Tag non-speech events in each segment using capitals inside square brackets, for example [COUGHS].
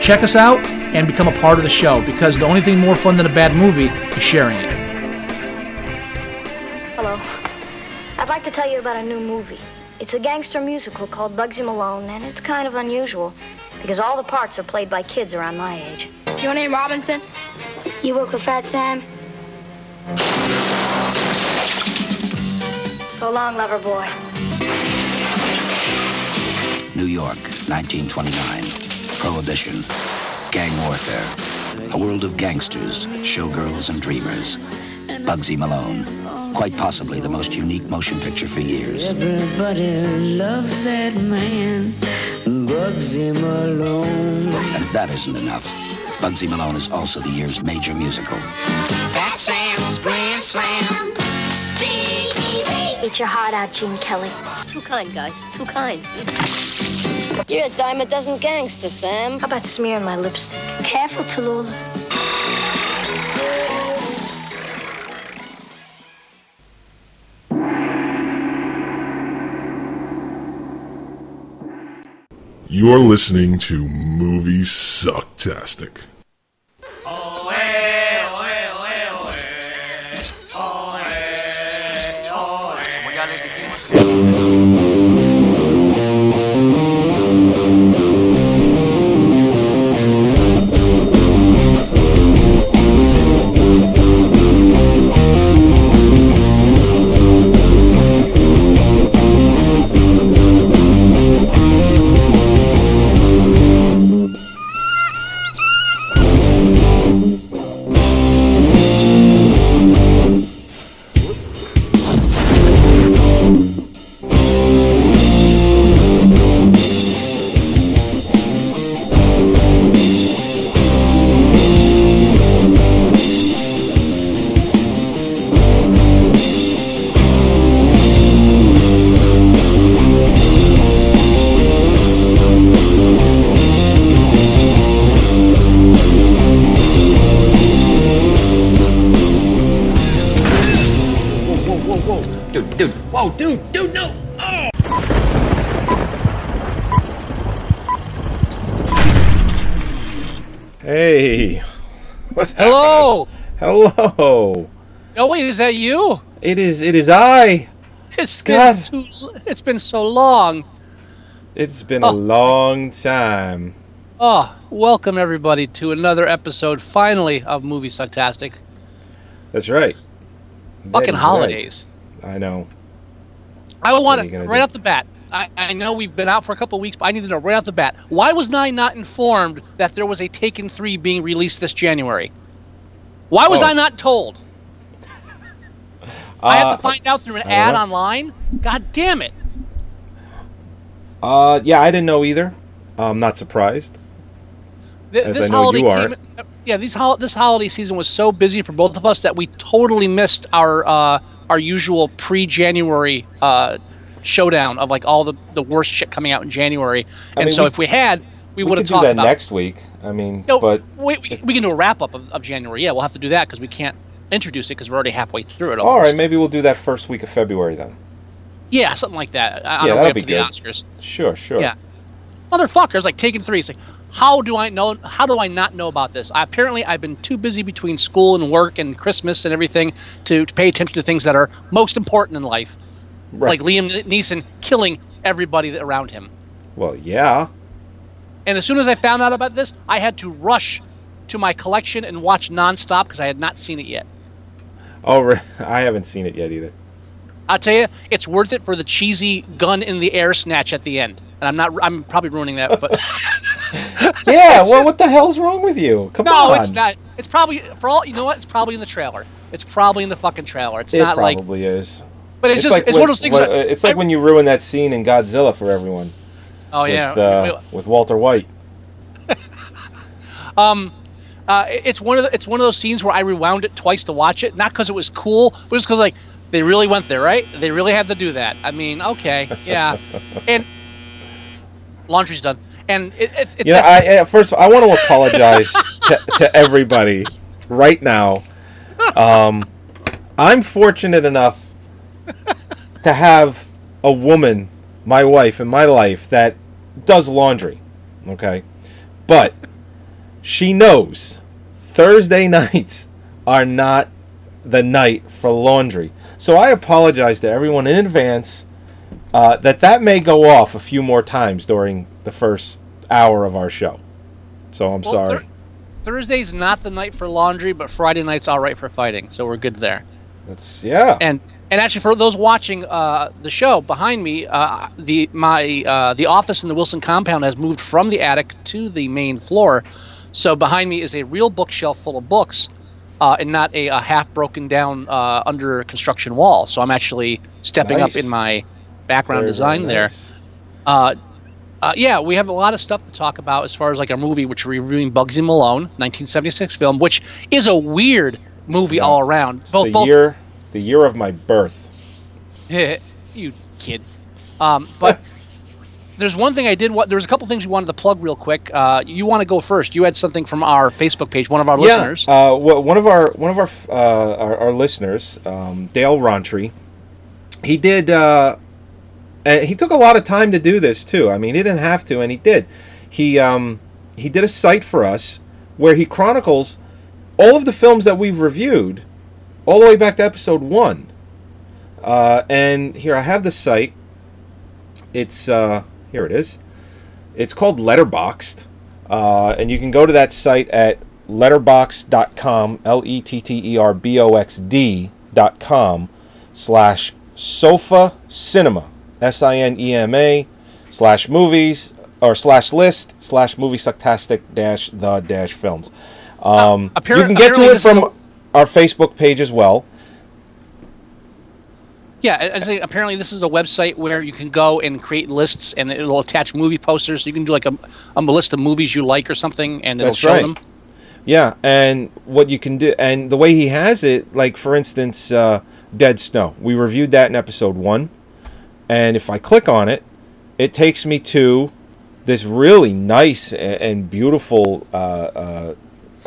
Check us out and become a part of the show because the only thing more fun than a bad movie is sharing it. Hello. I'd like to tell you about a new movie. It's a gangster musical called Bugsy Malone, and it's kind of unusual because all the parts are played by kids around my age. Your name Robinson? You work with Fat Sam? So long, lover boy. New York, 1929. Prohibition. Gang warfare. A world of gangsters, showgirls, and dreamers. Bugsy Malone. Quite possibly the most unique motion picture for years. Everybody loves that man, Bugsy Malone. And if that isn't enough, Bugsy Malone is also the year's major musical. Fat Sam's Grand Slam. Eat your heart out, Gene Kelly. Too kind, guys. Too kind. You're a dime a dozen gangster, Sam. How about smearing my lipstick? Careful, Tallulah. You're listening to Movie Sucktastic. That you? It is. It is I. It's Scott. been too, it's been so long. It's been Oh. a long time. Oh, welcome everybody to another episode, finally, of Movie Sucktastic. That's right. That Fucking right. holidays. I know. I want to right do? off the bat. I, I know we've been out for a couple weeks, but I need to know right off the bat why was I not informed that there was a Taken Three being released this January? Why was Oh. I not told? I Uh, have to find out through an ad know. online. God damn it! Uh, yeah, I didn't know either. I'm not surprised. Th- As this I know holiday you are. came. Yeah, these hol- this holiday season was so busy for both of us that we totally missed our uh, our usual pre-January uh, showdown of like all the, the worst shit coming out in January. I and mean, so we- if we had, we, We, would have do talked that about. next week. I mean, No, but wait, we, we can do a wrap up of, of January. Yeah, we'll have to do that because we can't introduce it because we're already halfway through it. all almost. right, maybe we'll do that first week of February then. Yeah, something like that. I, Yeah, that'll be good. Oscars. Sure, sure. Yeah. Motherfuckers like Taken three. It's like, how do I know? How do I not know about this? I, apparently, I've been too busy between school and work and Christmas and everything to, to pay attention to things that are most important in life, Right. like Liam Neeson killing everybody around him. Well, yeah. And as soon as I found out about this, I had to rush to my collection and watch nonstop because I had not seen it yet. Oh, re- [LAUGHS] I haven't seen it yet either. I'll tell you, it's worth it for the cheesy gun in the air snatch at the end. And I'm not. I'm probably ruining that, but [LAUGHS] [LAUGHS] Yeah. well, what the hell's wrong with you? Come no, on. No, it's not. It's probably for all you know. What? It's probably in the trailer. It's probably in the fucking trailer. It's It not like. It probably is. But it's, just. like it's when, one of those things. when- that, uh, it's like when you ruin that scene in Godzilla for everyone. oh yeah. With, uh, with Walter White. Um, uh, it's one of the, it's one of those scenes where I rewound it twice to watch it, not because it was cool, but just because like they really went there, right? They really had to do that. I mean, okay, yeah, [LAUGHS] and laundry's done, and it, it, it's You know, I, I first I want to apologize to, to everybody right now. Um, I'm fortunate enough to have a woman, my wife, in my life that does laundry. Okay, but she knows Thursday [LAUGHS] nights are not the night for laundry. So I apologize to everyone in advance uh, that that may go off a few more times during the first hour of our show. So I'm Well, sorry. Thur- Thursday's not the night for laundry, but Friday night's all right for fighting, so we're good there. That's yeah. And and actually, for those watching uh, the show behind me, uh, the my uh, the office in the Wilson compound has moved from the attic to the main floor. So behind me is a real bookshelf full of books, uh, and not a, a half broken down uh, under construction wall. So I'm actually stepping Nice. up in my background Very, design very there. nice. Uh, uh, yeah, we have a lot of stuff to talk about as far as like our movie, which we're reviewing Bugsy Malone, 1976 film, which is a weird movie all around. Both, the both year, the year of my birth. [LAUGHS] you kid. Um, but [LAUGHS] there's one thing I did. What there's a couple things you wanted to plug real quick. Uh, you want to go first? You had something from our Facebook page. One of our listeners. Yeah, uh, wh- one of our one of our uh, our, our listeners, um, Dale Rontry, he did, uh, and he took a lot of time to do this too. I mean, he didn't have to, and he did. He um, he did a site for us where he chronicles all of the films that we've reviewed, all the way back to episode one. Uh, and here I have the site. It's uh, here it is. It's called Letterboxd. Uh, and you can go to that site at letterboxd.com, L E T T E R B O X D.com, slash sofa cinema, S I N E M A, slash movies, or slash list, slash movie sucktastic dash the dash films. Um, appar- you can get to it from our Facebook page as well. Yeah, I- think apparently this is a website where you can go and create lists, and it'll attach movie posters. So you can do like a, a list of movies you like or something, and it'll That's show right. them. Yeah, and what you can do, and the way he has it, like for instance, uh, Dead Snow. We reviewed that in episode one, and if I click on it, it takes me to this really nice and beautiful, uh, uh,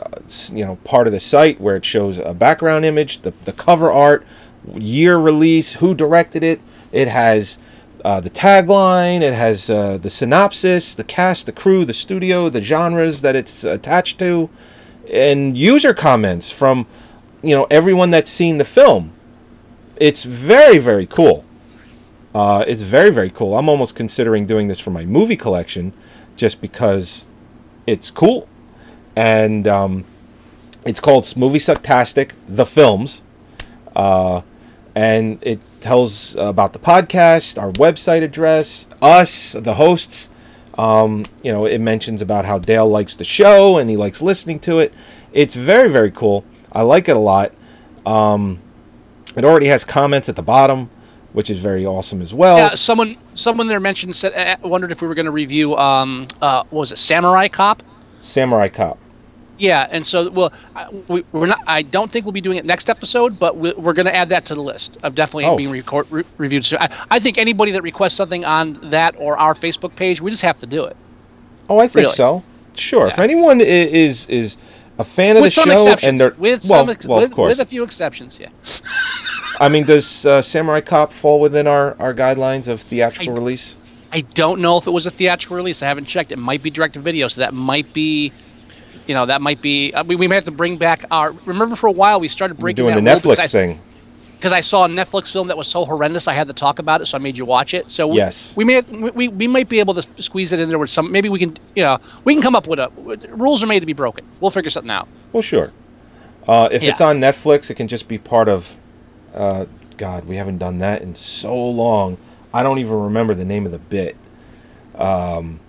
uh, you know, part of the site where it shows a background image, the the cover art, year release, who directed it. It has uh, the tagline. It has uh, the synopsis, the cast, the crew, the studio, the genres that it's attached to, and user comments from you know everyone that's seen the film. It's very very cool. Uh, it's very very cool. I'm almost considering doing this for my movie collection, just because it's cool, and um, it's called Movie Sucktastic: The Films. Uh, and it tells about the podcast, our website address, us, the hosts. Um, you know, it mentions about how Dale likes the show and he likes listening to it. It's very, very cool. I like it a lot. Um, it already has comments at the bottom, which is very awesome as well. Yeah, someone someone there mentioned said uh, wondered if we were going to review um uh what was it Samurai Cop? Samurai Cop. Yeah, and so well, I- we, we're not. I don't think we'll be doing it next episode, but we, we're going to add that to the list of definitely Oh. being record, re- reviewed. soon. I, I think anybody that requests something on that or our Facebook page, we just have to do it. Oh, I think Really? so. Sure. If anyone is is a fan of the show and they're with well, some ex- well, with, of course. with a few exceptions, yeah. [LAUGHS] I mean, does uh, Samurai Cop fall within our, our guidelines of theatrical I- release? I don't know if it was a theatrical release. I haven't checked. It might be direct to video, so that might be, you know, that might be. I mean, we may have to bring back our. Remember, for a while we started breaking doing the Netflix because I- thing. because I saw a Netflix film that was so horrendous I had to talk about it, so I made you watch it. So we, Yes. we may we, we might be able to squeeze it in there with some. Maybe we can you know we can come up with a rules are made to be broken. We'll figure something out. Well, sure. Uh, if Yeah. it's on Netflix, it can just be part of. Uh, God, we haven't done that in so long. I don't even remember the name of the bit. Um,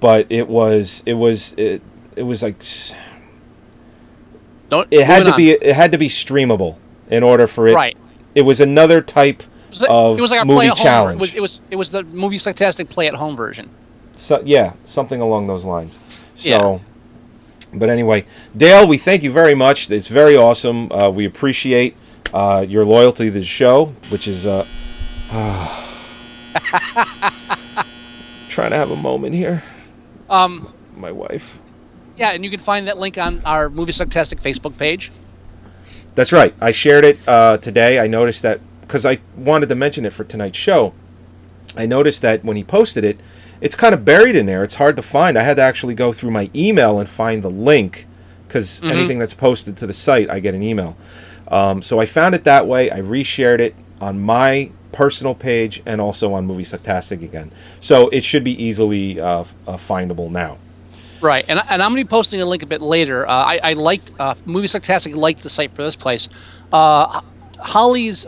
but it was it was it, it was like Don't, it had to be it had to be streamable in order for it. Right. It was another type It was like, of it was like our movie play at home. challenge. It was, it was it was the movie fantastic play at home version. So yeah, something along those lines. So, But anyway, Dale, we thank you very much. It's very awesome. Uh, we appreciate uh, your loyalty to the show, which is uh, [SIGHS] [SIGHS] trying to have a moment here. Um, My wife. Yeah, and you can find that link on our Movie Sucktastic Facebook page. That's right. I shared it uh, today. I noticed that because I wanted to mention it for tonight's show. I noticed that when he posted it, it's kind of buried in there. It's hard to find. I had to actually go through my email and find the link because Mhm. anything that's posted to the site, I get an email. Um, so I found it that way. I reshared it on my personal page and also on Movie Sucktastic again. So it should be easily uh, uh, findable now. Right, and, and I'm going to be posting a link a bit later. Uh, I, I liked uh, Movie Sucktastic liked the site for this place. Uh, Holly's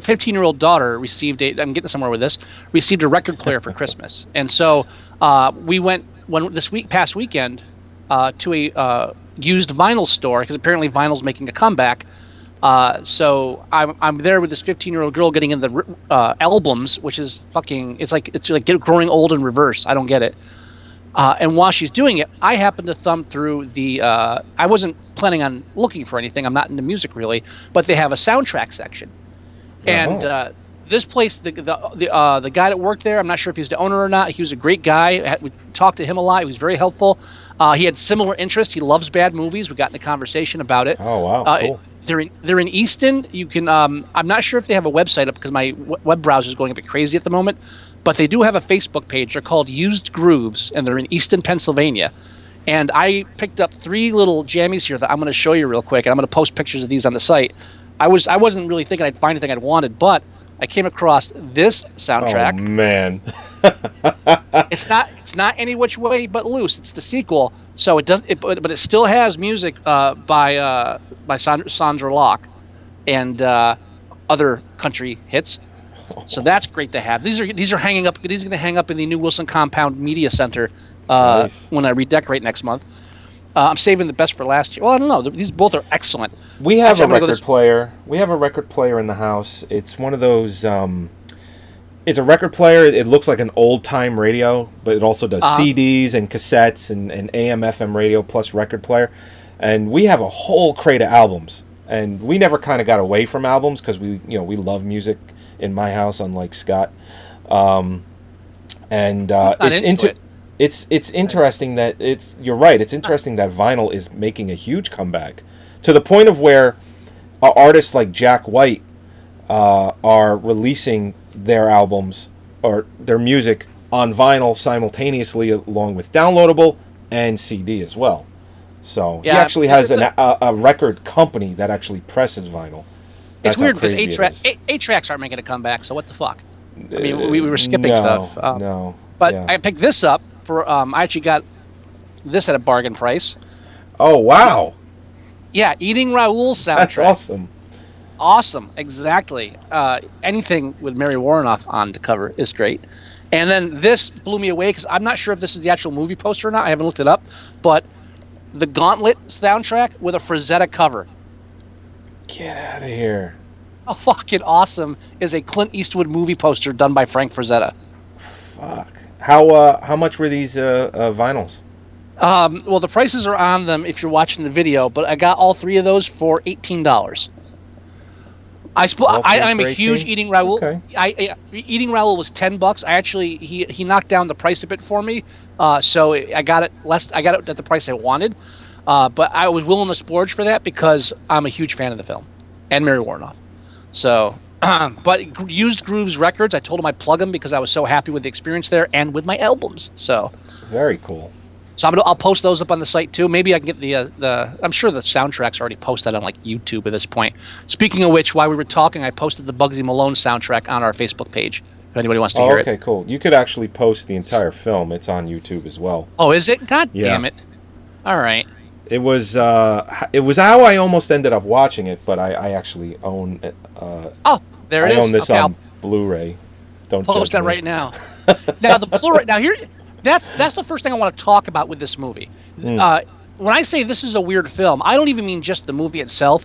15 year old daughter received a. I'm getting somewhere with this. Received a record player for [LAUGHS] Christmas, and so uh, we went when this week past weekend uh, to a uh, used vinyl store because apparently vinyl's making a comeback. Uh, so I'm, I'm there with this 15 year old girl getting in the uh, albums, which is fucking. It's like it's like growing old in reverse. I don't get it. Uh, and while she's doing it, I happen to thumb through the. Uh, I wasn't planning on looking for anything. I'm not into music really, but they have a soundtrack section, and Oh. uh, this place, the the the, uh, the guy that worked there, I'm not sure if he was the owner or not. He was a great guy. Had- We talked to him a lot. He was very helpful. Uh, he had similar interests. He loves bad movies. We got in a conversation about it. Oh wow, Uh, cool. They're in they're in Easton. You can. Um, I'm not sure if they have a website up because my w- web browser is going a bit crazy at the moment, but they do have a Facebook page. They're called Used Grooves, and they're in Easton, Pennsylvania. And I picked up three little jammies here that I'm going to show you real quick, and I'm going to post pictures of these on the site. I was I wasn't really thinking I'd find anything I'd wanted, but I came across this soundtrack. Oh man. [LAUGHS] it's not it's not any which way but loose. It's the sequel, so it does. It, but, it still has music uh, by uh, by Sandra, Sondra Locke and uh, other country hits. So that's great to have. These are these are hanging up. These are going to hang up in the new Wilson Compound Media Center uh, Nice. when I redecorate next month. Uh, I'm saving the best for last year. Well, I don't know. These both are excellent. We have Actually, a record player. We have a record player in the house. It's one of those. Um, it's a record player. It looks like an old time radio, but it also does Uh-huh. CDs and cassettes and, and AM FM radio plus record player. And we have a whole crate of albums. And we never kind of got away from albums because we, you know, we love music in my house, unlike Scott. Um, and uh, it's inter- it. it's it's interesting that it's you're right. It's interesting that vinyl is making a huge comeback to the point of where uh, artists like Jack White uh, are releasing their albums or their music on vinyl simultaneously, along with downloadable and CD as well. So he actually has an, a, a record company that actually presses vinyl. That's It's weird because eight it eight, eight tracks aren't making a comeback. So what the fuck? I mean, we, we were skipping no, stuff. Um, no, But yeah. I picked this up for. Um, I actually got this at a bargain price. Oh wow, Yeah, Eating Raoul soundtrack. that's awesome. Awesome, exactly. Uh, anything with Mary Woronov on the cover is great. And then this blew me away because I'm not sure if this is the actual movie poster or not. I haven't looked it up, but the Gauntlet soundtrack with a Frazetta cover. Get out of here. How fucking awesome is a Clint Eastwood movie poster done by Frank Frazetta? Fuck. How uh how much were these uh, uh vinyls? Um, well, the prices are on them if you're watching the video, but I got all three of those for eighteen dollars. I, I'm a huge 18? eating Raoul. Okay. I, I eating Raoul was ten bucks. I actually he he knocked down the price a bit for me, uh, so I got it less. I got it at the price I wanted, uh, but I was willing to splurge for that because I'm a huge fan of the film and Mary Woronov. So, [CLEARS THROAT] but used Grooves Records, I told him I'd plug them because I was so happy with the experience there and with my albums. So. Very cool. So I'm gonna, I'll post those up on the site too. Maybe I can get the uh, the. I'm sure the soundtracks already posted on like YouTube at this point. Speaking of which, while we were talking, I posted the Bugsy Malone soundtrack on our Facebook page. If anybody wants to Oh, hear okay, it. Okay, cool. You could actually post the entire film. It's on YouTube as well. Oh, is it? God Yeah. damn it! All right. It was uh it was how I almost ended up watching it, but I, I actually own uh Oh, there it I is. own this okay, on Blu-ray. Don't post that me. right now. [LAUGHS] now the Blu-ray. Now here, that's that's the first thing I want to talk about with this movie. Mm. Uh, when I say this is a weird film, I don't even mean just the movie itself.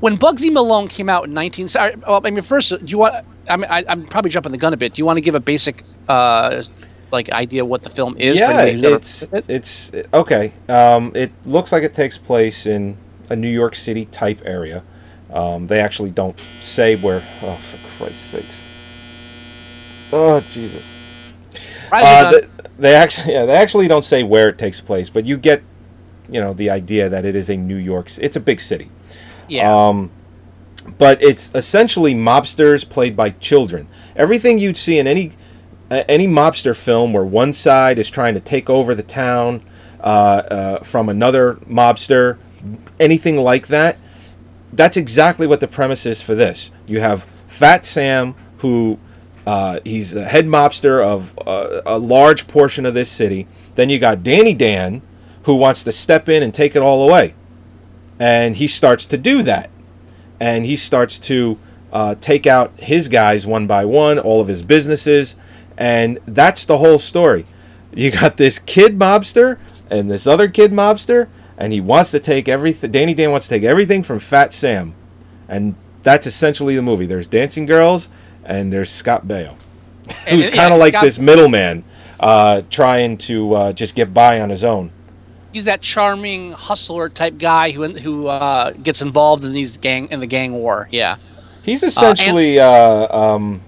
When Bugsy Malone came out in 19, sorry, well, I mean, first, do you want? I mean, I, I'm probably jumping the gun a bit. Do you want to give a basic uh, like idea what the film is? yeah, it's it? it's okay. Um, it looks like it takes place in a New York City type area. Um, they actually don't say where. Oh, for Christ's sakes! Oh Jesus! Uh, on- th- they actually, [LAUGHS] yeah, they actually don't say where it takes place, but you get, you know, the idea that it is a New York. It's a big city. yeah. Um, but it's essentially mobsters played by children. Everything you'd see in any any mobster film where one side is trying to take over the town uh, uh, from another mobster, anything like that. That's exactly what the premise is for this. You have Fat Sam, who uh, he's a head mobster of uh, a large portion of this city. Then you got Dandy Dan, who wants to step in and take it all away, and he starts to do that and he starts to uh, take out his guys one by one, all of his businesses, and that's the whole story. You got this kid mobster and this other kid mobster, and he wants to take everything. Dandy Dan wants to take everything from Fat Sam, and that's essentially the movie. There's dancing girls, and there's Scott Baio, who's kind yeah, of like Scott- this middleman, uh, trying to uh, just get by on his own. he's that charming hustler type guy who who uh, gets involved in these gang in the gang war. Yeah. He's essentially uh, um,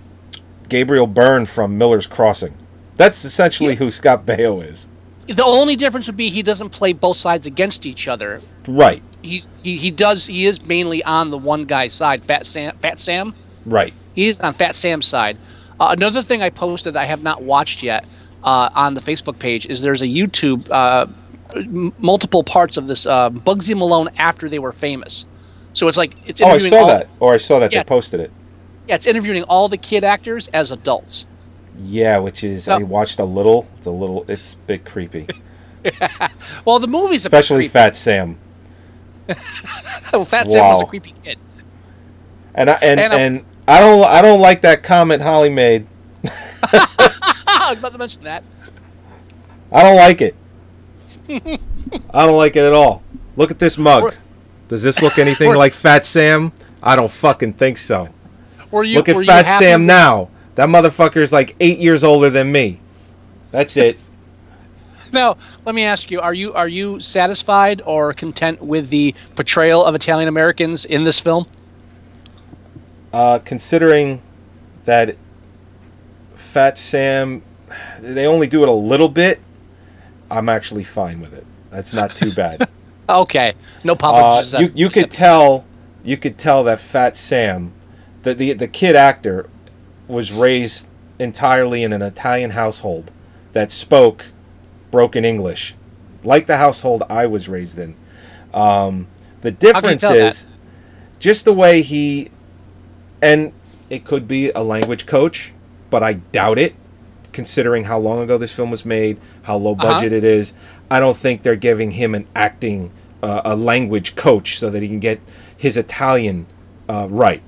Gabriel Byrne from Miller's Crossing. That's essentially who Scott Baio is. The only difference would be he doesn't play both sides against each other. Right, He's he, he does he is mainly on the one guy's side. Fat Sam. Fat Sam. right. He is on Fat Sam's side. Uh, another thing I posted that I have not watched yet uh, on the Facebook page is there's a YouTube uh, m- multiple parts of this uh, Bugsy Malone after they were famous. So it's like it's Oh, I saw all, that. Or I saw that Yeah. they posted it. Yeah, it's interviewing all the kid actors as adults. Yeah, which is I watched a little. It's a little. It's a bit creepy, [LAUGHS] Well, the movie's especially. Fat Sam. [LAUGHS] well, Fat Sam was a creepy kid. And I, and And, uh, and I don't I don't like that comment Holly made. [LAUGHS] I was about to mention that. I don't like it. I don't like it at all. Look at this mug. Does this look anything like Fat Sam? I don't fucking think so. Were you Look at Fat Sam with- now. That motherfucker is like eight years older than me. That's it. Now, let me ask you: Are you are you satisfied or content with the portrayal of Italian Americans in this film? Uh, considering that Fat Sam, they only do it a little bit, I'm actually fine with it. That's not too bad. [LAUGHS] Okay, no problem. uh, you you could tell you could tell that Fat Sam, the, the the kid actor, was raised entirely in an Italian household that spoke broken English, like the household I was raised in. Um, the difference is just the way he, and it could be a language coach, but I doubt it, considering how long ago this film was made, how low Uh-huh. budget it is. I don't think they're giving him an acting, uh, a language coach, so that he can get his Italian uh, right.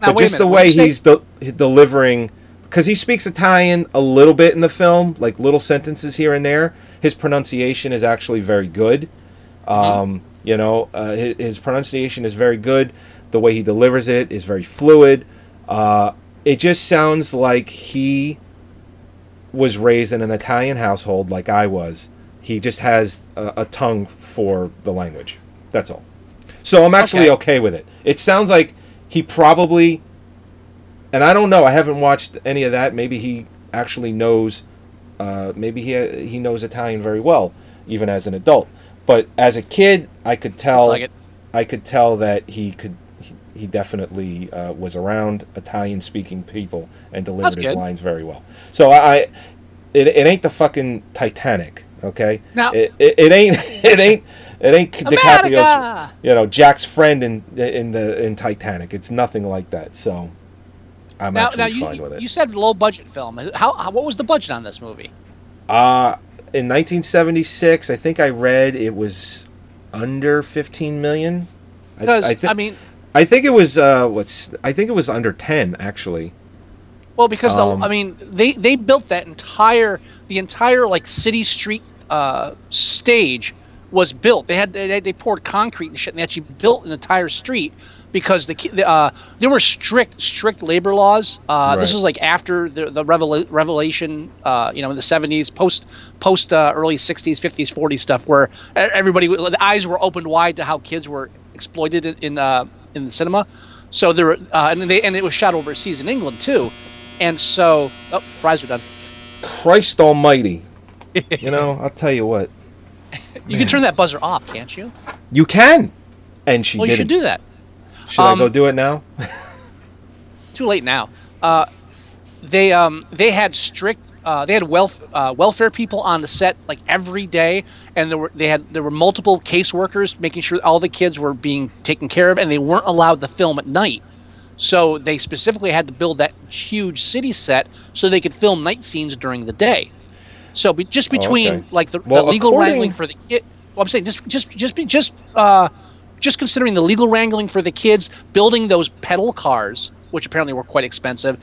Now, but just the way when you say- he's de- delivering, because he speaks Italian a little bit in the film, like little sentences here and there. His pronunciation is actually very good. Mm-hmm. Um, You know, uh, his, his pronunciation is very good. The way he delivers it is very fluid. Uh, it just sounds like he was raised in an Italian household, like I was. He just has a, a tongue for the language. That's all. So I'm actually Okay. okay with it. It sounds like he probably, and I don't know. I haven't watched any of that. Maybe he actually knows. Uh, maybe he he knows Italian very well, even as an adult. But as a kid, I could tell. like. I could tell that he could. He, he definitely uh, was around Italian-speaking people and delivered That's his good. lines very well. So I, I- it, it ain't the fucking Titanic, okay? Now- it, it, it ain't [LAUGHS] it ain't it ain't DiCaprio's America! you know Jack's friend in in the in Titanic. It's nothing like that. So I'm Now, actually now you, fine with it. you said low budget film. How, how what was the budget on this movie? Uh in 1976, I think I read it was under 15 million. Because I, thi- mean, I think it was uh what's I think it was under 10 actually. well, because Um, the, I mean, they they built that entire the entire like city street uh, stage was built. They had they, they poured concrete and shit, and they actually built an entire street because the, the uh, there were strict strict labor laws. Uh, This was like after the the revela- revelation, uh, you know, in the seventies, post post uh, early sixties, fifties, forties stuff, where everybody the eyes were opened wide to how kids were exploited in in, uh, in the cinema. So there, were, uh, and they and it was shot overseas in England too, and so oh, fries are done. Christ Almighty. you know, I'll tell you what. You can turn that buzzer off, can't you? You can. And she well, you didn't. should do that. Should I go Um, do it now? [LAUGHS] too late now. Uh, they um they had strict uh, they had welf- uh, welfare people on the set like every day, and there were they had there were multiple caseworkers making sure all the kids were being taken care of, and they weren't allowed to film at night. So they specifically had to build that huge city set so they could film night scenes during the day. So be, just Oh, between okay. like the, Well, the legal according- wrangling for the kid, well, I'm saying just just just be just uh, just considering the legal wrangling for the kids, building those pedal cars, which apparently were quite expensive,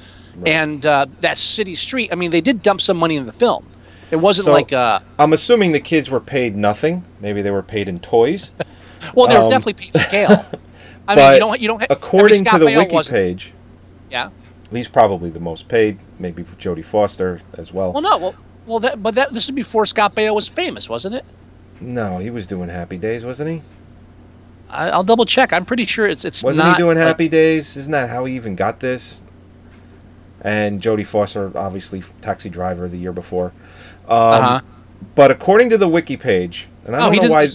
and uh, that city street. I mean, they did dump some money in the film. It wasn't So, like uh, I'm assuming the kids were paid nothing. Maybe they were paid in toys. [LAUGHS] well, they were um, definitely paid scale. [LAUGHS] I mean, you don't you don't. I mean, according to the Baio wiki wasn't- page, Yeah. he's probably the most paid. Maybe for Jodie Foster as well. Well, no. Well, well, that but that this is before Scott Baio was famous, wasn't it? No, he was doing Happy Days, wasn't he? I, I'll double check. I'm pretty sure it's it's Wasn't he doing like- Happy Days? Isn't that how he even got this? And Jodie Foster, obviously, Taxi Driver the year before. Um, Uh-huh. But according to the wiki page, and I Oh, don't know why.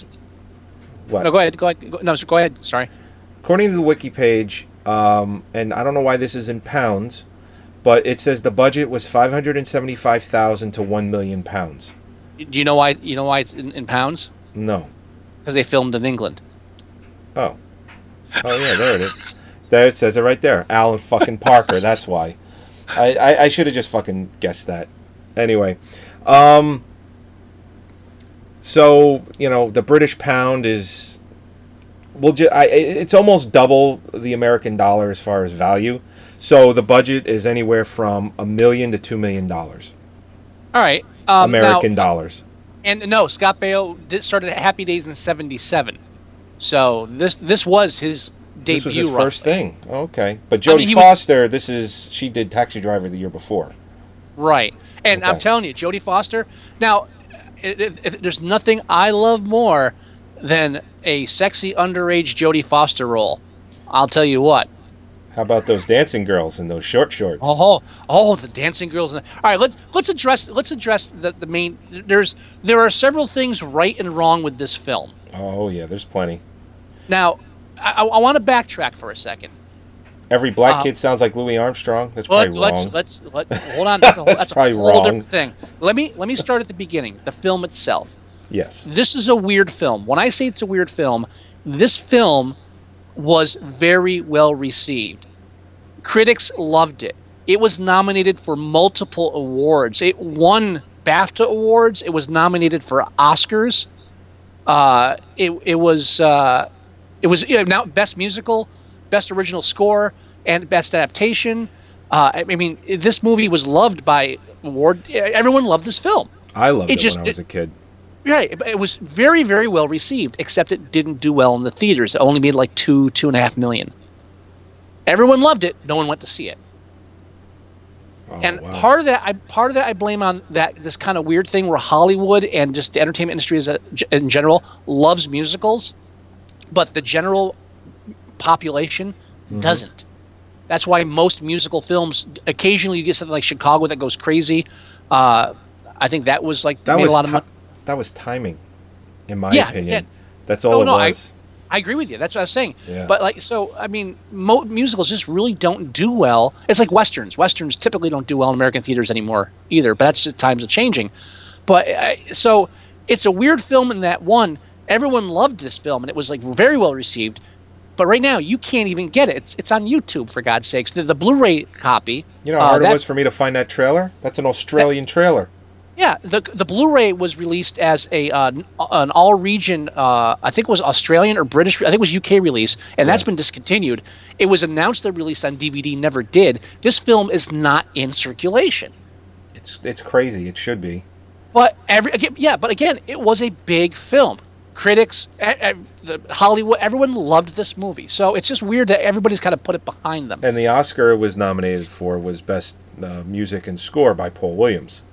What? No, go ahead. Go ahead. Go, no, go ahead. Sorry. According to the wiki page, um, and I don't know why this is in pounds, but it says the budget was five hundred and seventy-five thousand to one million pounds. Do you know why? You know why it's in, in pounds? No. Because they filmed in England. Oh. Oh yeah, there it is. There it says it right there. Alan fucking Parker. That's why. I, I, I should have just fucking guessed that. Anyway, um, so you know the British pound is, well, I, it's almost double the American dollar as far as value. So the budget is anywhere from a million to two million dollars, All right. Um, American now, dollars. And no, Scott Baio did started at Happy Days in '77. So this this was his debut. This was his roughly. first thing. Okay, but I Jodie mean, he was- Foster, this is she did Taxi Driver the year before. Right. And I'm telling you, Jodie Foster. Now, it, it, it- there's nothing I love more than a sexy underage Jodie Foster role. I'll tell you what. How about those dancing girls and those short shorts? Oh, oh, the dancing girls. All right, let's let's address let's address the, the main. There's there are several things right and wrong with this film. Oh yeah, there's plenty. Now, I, I want to backtrack for a second. Every black Uh, kid sounds like Louis Armstrong. That's Let, probably let's wrong. let's let [LAUGHS] hold on. That's, a, That's that's a probably whole wrong. different thing. Let me let me start at the beginning. The film itself. Yes. This is a weird film. When I say it's a weird film, this film was very well received. Critics loved it. It was nominated for multiple awards. It won BAFTA awards. It was nominated for Oscars. Uh, it it was uh, it was you know, now best musical, best original score, and best adaptation. Uh, I I mean, this movie was loved by award. Everyone loved this film. I loved it it, just- when I was a kid. Right, it- was very, very well received, except it didn't do well in the theaters. It only made like two, two and a half million. Everyone loved it. No one went to see it. Oh, and wow. part of that, I part of that, I blame on that this kind of weird thing where Hollywood and just the entertainment industry as a, in general loves musicals, but the general population Mm-hmm. doesn't. That's why most musical films, occasionally you get something like Chicago that goes crazy. Uh, I think that was like that made was a lot of money. That was timing, in my Yeah, opinion. yeah. That's all Oh, it no, was. I agree with you. That's what I was saying. Yeah. But like, so I mean, mo- musicals just really don't do well. It's like westerns. Westerns typically don't do well in American theaters anymore either. But that's just times are changing. But uh, so it's a weird film in that one. Everyone loved this film and it was like very well received. But right now you can't even get it. It's it's on YouTube for God's sakes. The, the Blu-ray copy. You know how uh, hard it was for me to find that trailer? That's an Australian trailer. Yeah, the the Blu-ray was released as a uh, an all-region. Uh, I think it was Australian or British. I think it was UK release, and that's been discontinued. It was announced that released on DVD, never did. This film is not in circulation. It's it's crazy. It should be. But every again, yeah, but again, it was a big film. critics, the Hollywood, everyone loved this movie. So it's just weird that everybody's kind of put it behind them. And the Oscar it was nominated for was best uh, music and score by Paul Williams,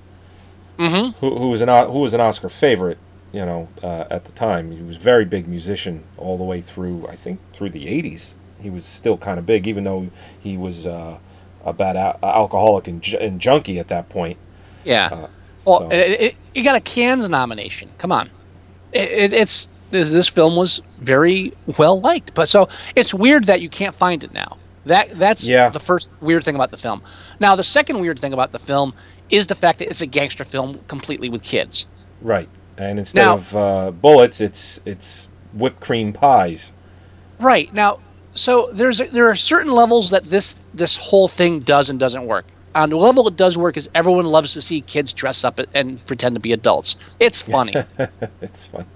Mm-hmm. who, who was an who was an Oscar favorite. You know, uh, at the time, he was a very big musician all the way through. I think through the '80s, he was still kind of big, even though he was uh, a bad al- alcoholic and, ju- and junkie at that point. Yeah. Uh, well, so- it, it, it got a Cannes nomination. Come on, it, it, it's this, this film was very well liked, but so it's weird that you can't find it now. That that's Yeah. the first weird thing about the film. Now, the second weird thing about the film is the fact that it's a gangster film completely with kids. Right, and instead Now- of uh, bullets, it's it's whipped cream pies. Right now, so there's a, there are certain levels that this this whole thing does and doesn't work. On the level it does work is everyone loves to see kids dress up and pretend to be adults. It's funny. [LAUGHS] it's fun.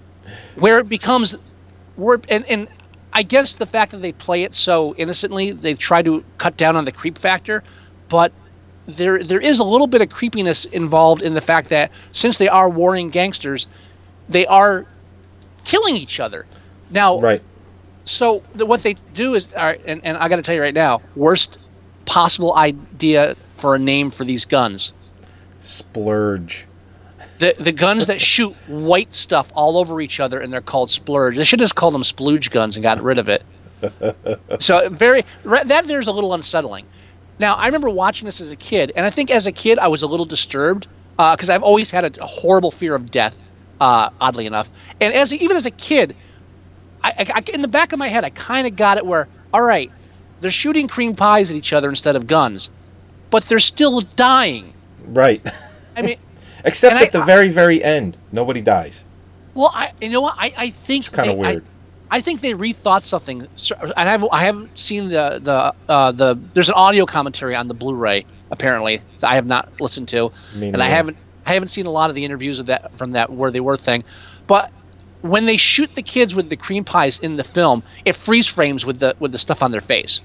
where it becomes where and, and I guess the fact that they play it so innocently, they've tried to cut down on the creep factor, but there there is a little bit of creepiness involved in the fact that since they are warring gangsters, they are killing each other. Now, Right. so the, what they do is, all right, and, and I got to tell you right now, worst possible idea for a name for these guns. Splurge. The the guns that shoot white stuff all over each other and they're called splurge. They should just called them splooge guns and got rid of it. [LAUGHS] so very that there's a little unsettling. Now I remember watching this as a kid, and I think as a kid I was a little disturbed because I've always had a, a horrible fear of death, uh, oddly enough. And as even as a kid, I, I, I- in the back of my head I kind of got it where all right, they're shooting cream pies at each other instead of guns, but they're still dying. Right. I mean, [LAUGHS] Except at the very very end, nobody dies. Well, I you know what I, I think It's they- I- weird. I, think they rethought something. So- I have I haven't seen the the uh, the there's an audio commentary on the Blu-ray apparently that I have not listened to, Me and I haven't I haven't seen a lot of the interviews of that from that where they were thing, but when they shoot the kids with the cream pies in the film, it freeze frames with the with the stuff on their face.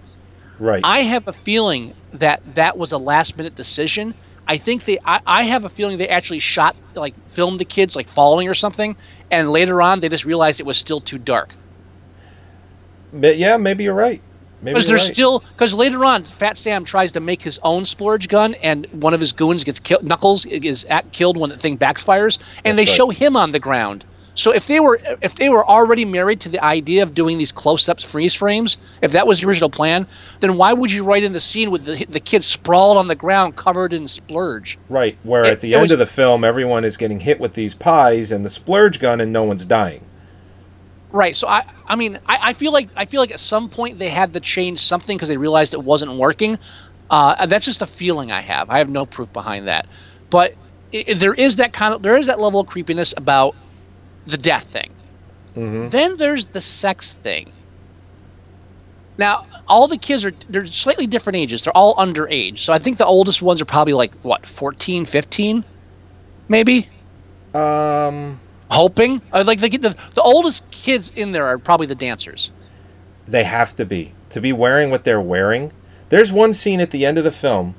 Right. I have a feeling that that was a last minute decision. I think they. I, I have a feeling they actually shot like filmed the kids like falling or something, and later on they just realized it was still too dark. Yeah, maybe you're right. Because there's right. still because later on Fat Sam tries to make his own splurge gun, and one of his goons gets killed. Knuckles is at, killed when the thing backfires, and That's they right. show him on the ground. So if they were if they were already married to the idea of doing these close-ups freeze frames, if that was the original plan, then why would you write in the scene with the the kid sprawled on the ground covered in splurge? Right, where It- at the end was- of the film, everyone is getting hit with these pies and the splurge gun, and no one's dying. Right. So I, I mean, I, I feel like I feel like at some point they had to change something because they realized it wasn't working. Uh, that's just a feeling I have. I have no proof behind that, but i i- there is that kind of there is that level of creepiness about the death thing. Mm-hmm. Then there's the sex thing. Now, all the kids are they're slightly different ages. They're all underage. So I think the oldest ones are probably like what, 14, 15? Maybe? Um, hoping. Uh, like the, the the oldest kids in there are probably the dancers. They have to be to be wearing what they're wearing. There's one scene at the end of the film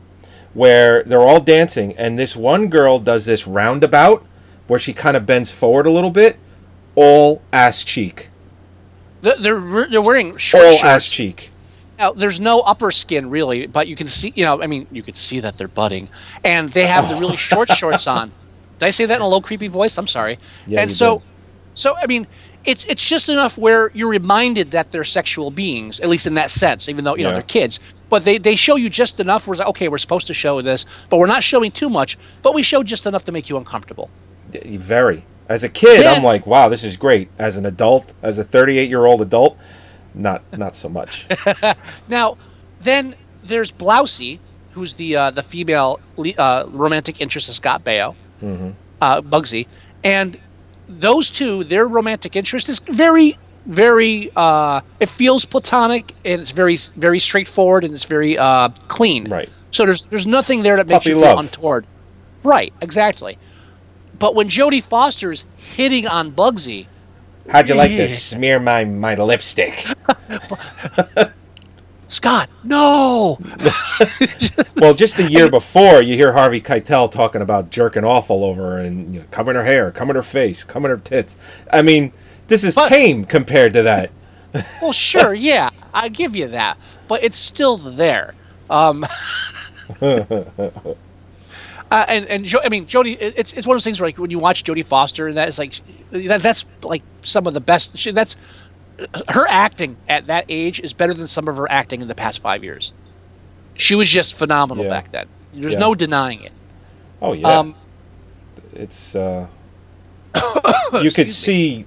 where they're all dancing, and this one girl does this roundabout where she kind of bends forward a little bit, all ass cheek, They're they're, they're wearing short all shorts. ass cheek. Now, there's no upper skin really, but you can see, you know, I mean, you can see that they're budding, and they have the really short [LAUGHS] shorts on. Did I say that in a low creepy voice? I'm sorry. Yeah, and so, did. so I mean, it's it's just enough where you're reminded that they're sexual beings, at least in that sense, even though you know they're kids. But they they show you just enough where it's like, okay, we're supposed to show this, but we're not showing too much, but we show just enough to make you uncomfortable. Very. As a kid, Yeah. I'm like, wow, this is great. As an adult, as a 38 year old adult, not not so much. [LAUGHS] Now, then there's Blousey, who's the uh, the female uh, romantic interest of Scott Baio, hmm uh, Bugsy, and those two, their romantic interest is very, very. Uh, it feels platonic, and it's very, very straightforward, and it's very uh, clean. Right. So there's there's nothing there that makes you feel love. untoward. Right. Exactly. But when Jodie Foster's hitting on Bugsy, How'd you like to smear my my lipstick? [LAUGHS] [LAUGHS] Scott, no. [LAUGHS] well, just the year before, you hear Harvey Keitel talking about jerking off all over her and you know, combing her hair, covering her face, covering her tits. I mean, this is tame compared to that. [LAUGHS] well, sure, yeah, I give you that, but it's still there. Um, [LAUGHS] uh, and and jo- I mean, Jodie, it's it's one of those things where like when you watch Jodie Foster, and that is like that, that's like some of the best. She, that's her acting at that age is better than some of her acting in the past five years. She was just phenomenal Yeah. back then. There's Yeah. no denying it. Oh yeah. Um, it's uh, [COUGHS] you could see,